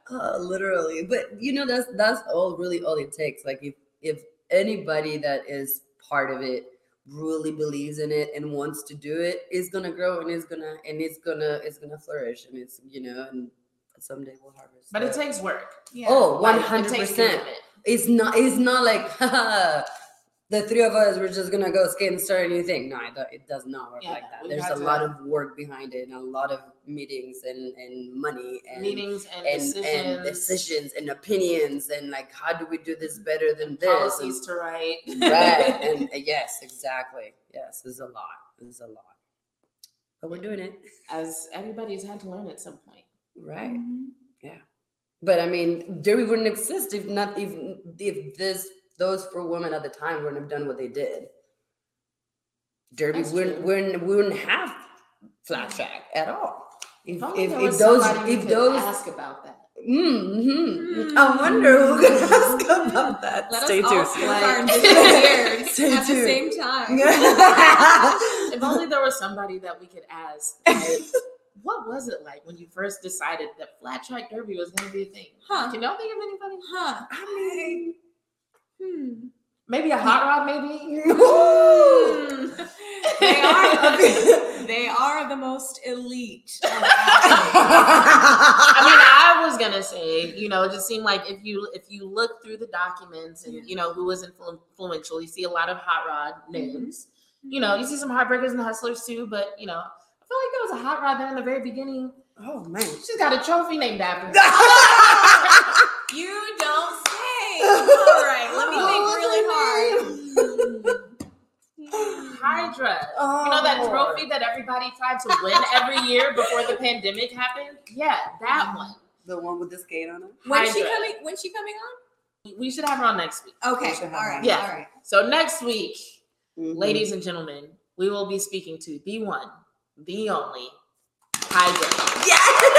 Uh, literally, but you know that's that's all really all it takes. Like if if anybody that is part of it really believes in it and wants to do it, it's gonna grow and it's gonna and it's gonna it's gonna flourish and it's you know and someday we'll harvest. But it takes work. Yeah. oh Like, one it hundred takes percent. commitment. It's not it's not like haha, the three of us we're just gonna go skate and start a new thing. No, it, it does not work Yeah, like that. There's had a to- lot of work behind it and a lot of meetings and and money and Meetings and, and, decisions, and decisions and opinions and like how do we do this better than this policies and, to write. right and uh, yes exactly yes there's a lot there's a lot but we're doing it As everybody's had to learn at some point. right Mhm. but i mean derby wouldn't exist if not if if this those four women at the time wouldn't have done what they did derby wouldn't, wouldn't wouldn't have flat track at all if, If, if, if those if those ask about that. Mm-hmm. I wonder who could ask about that. Let Stay tuned. smoke Like- our individual beards Stay at the same time. If only there was somebody that we could ask. Like, what was it like when you first decided that flat track derby was going to be a thing? Huh. Can y'all think of anybody? Huh. I mean, Hmm. Maybe a hot rod, maybe. Hmm. They are they are the most elite. I mean, I was gonna say, you know, it just seemed like if you if you look through the documents and you know who was influ- influential, you see a lot of hot rod names. You know, you see some heartbreakers and hustlers too, but you know, I feel like there was a hot rod there in the very beginning. oh man. She's got a trophy named after her. You don't say. All right, let me think really hard. Hydra. Oh, You know that trophy that everybody tried to win every year before the pandemic happened? Yeah, that one. The one with the skate on it. When's she coming? When's she coming on? We should have her on next week. Okay. We All right. Yeah. All right. So next week, Mhm. ladies and gentlemen, we will be speaking to the one, the only Hydra.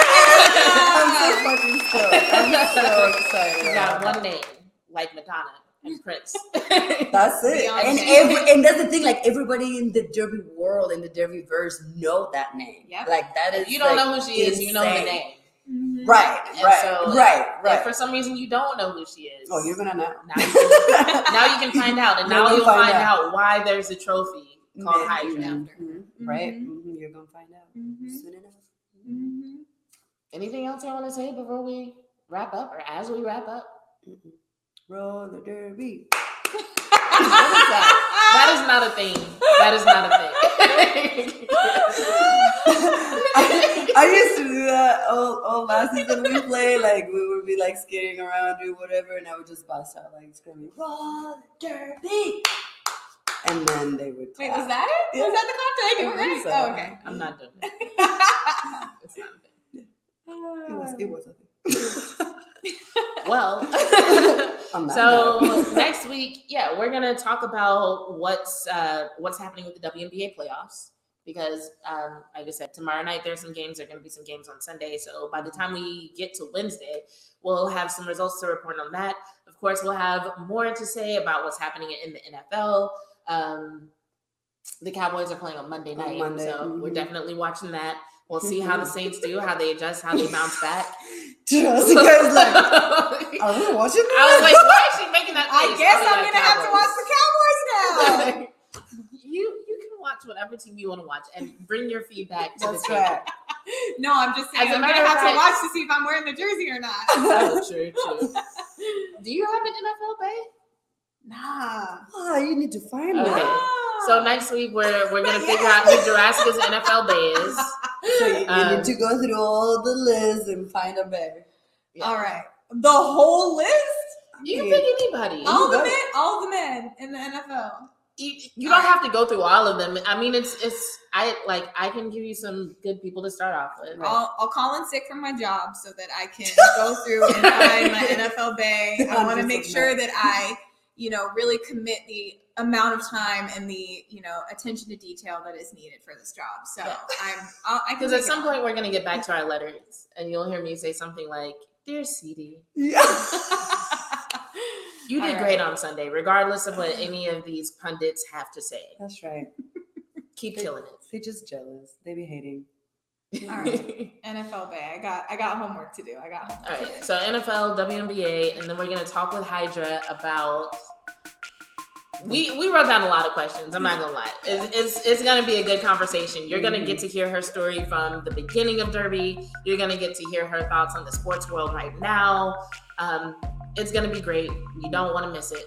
I'm so fucking stoked. I'm so excited. She's got one name, like Madonna and Prince. That's it. And every and that's the thing. Like everybody in the Derby world, in the Derby verse, know that name. Yeah. Like that is. you don't like, know who she is, you know the insane. name. Mhm. Right. And Right. so, right. If Right. for some reason you don't know who she is, Oh, you're gonna know. now you can, now you can find out, and You're now gonna you'll find find out. out. why there's a trophy called Hydra. Mhm. after. Mhm. Right. Mhm. Mhm. You're gonna find out Mhm. soon enough. Anything else I want to say before we wrap up, or as we wrap up? Mm-mm. Roll the derby. That is not a thing. That is not a thing. I, I used to do that all, all last season we play. Like we would be like skating around, do whatever, and I would just bust out like screaming, "Roll the derby!" And then they would. Wait, was that it? Yeah. Was that the contact? I Okay. think so. Oh, okay. I'm not doing it. It's not a thing. It was. It was. a thing. Well, so next week, yeah, we're gonna talk about what's uh, what's happening with the WNBA playoffs because, um, like I said, tomorrow night there's some games. There are gonna be some games on Sunday. So by the time we get to Wednesday, we'll have some results to report on that. Of course, we'll have more to say about what's happening in the NFL. Um, the Cowboys are playing on Monday On night, Monday, so we're mhm. definitely watching that. We'll see how the Saints do, how they adjust, how they bounce back. Jessica's like, I are we watching was like, why is she making that I guess I'm gonna have to watch the Cowboys now. you you can watch whatever team you want to watch and bring your feedback to That's the table. right. no, I'm just saying As a I'm gonna have fact- to watch to see if I'm wearing the jersey or not. Oh, true, true. Do you have an NFL bay? nah. Oh, you need to find Okay. Ah. it. So next week we're we're gonna figure out who Jurassic's NFL bay is. So you, Um, need to go through all the lists and find a bear. Yeah. All right. The whole list? You can pick anybody. All the men, all the men in the NFL. You, you don't have to go through all of them. I mean, it's it's I like I can give you some good people to start off with. I'll, I'll call in sick from my job so that I can go through and find my NFL bay. I want to make sure that I, you know, really commit the amount of time and the, you know, attention to detail that is needed for this job. So Yeah. I'm, I'll, I can Because at take it some point we're gonna get back to our letters, and you'll hear me say something like, "Dear CeeDee, Yeah. you did All right. great on Sunday, regardless of what any of these pundits have to say. That's right. Keep killing it. They're just jealous. They be hating. All right. NFL bay. I got, I got homework to do. I got homework. All to right, do. so NFL, WNBA, and then we're gonna talk with Hydra about. We we wrote down a lot of questions. I'm not gonna lie. It's, it's it's gonna be a good conversation. You're gonna get to hear her story from the beginning of Derby. You're gonna get to hear her thoughts on the sports world right now. Um, it's gonna be great. You don't want to miss it.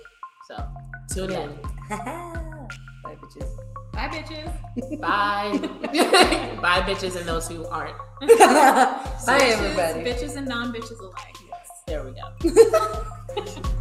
So tune in. Bye, bitches. Bye, bitches. Bye, bye, bitches, and those who aren't. Bye, Bitches, everybody. Bitches and non bitches alike. Yes. There we go.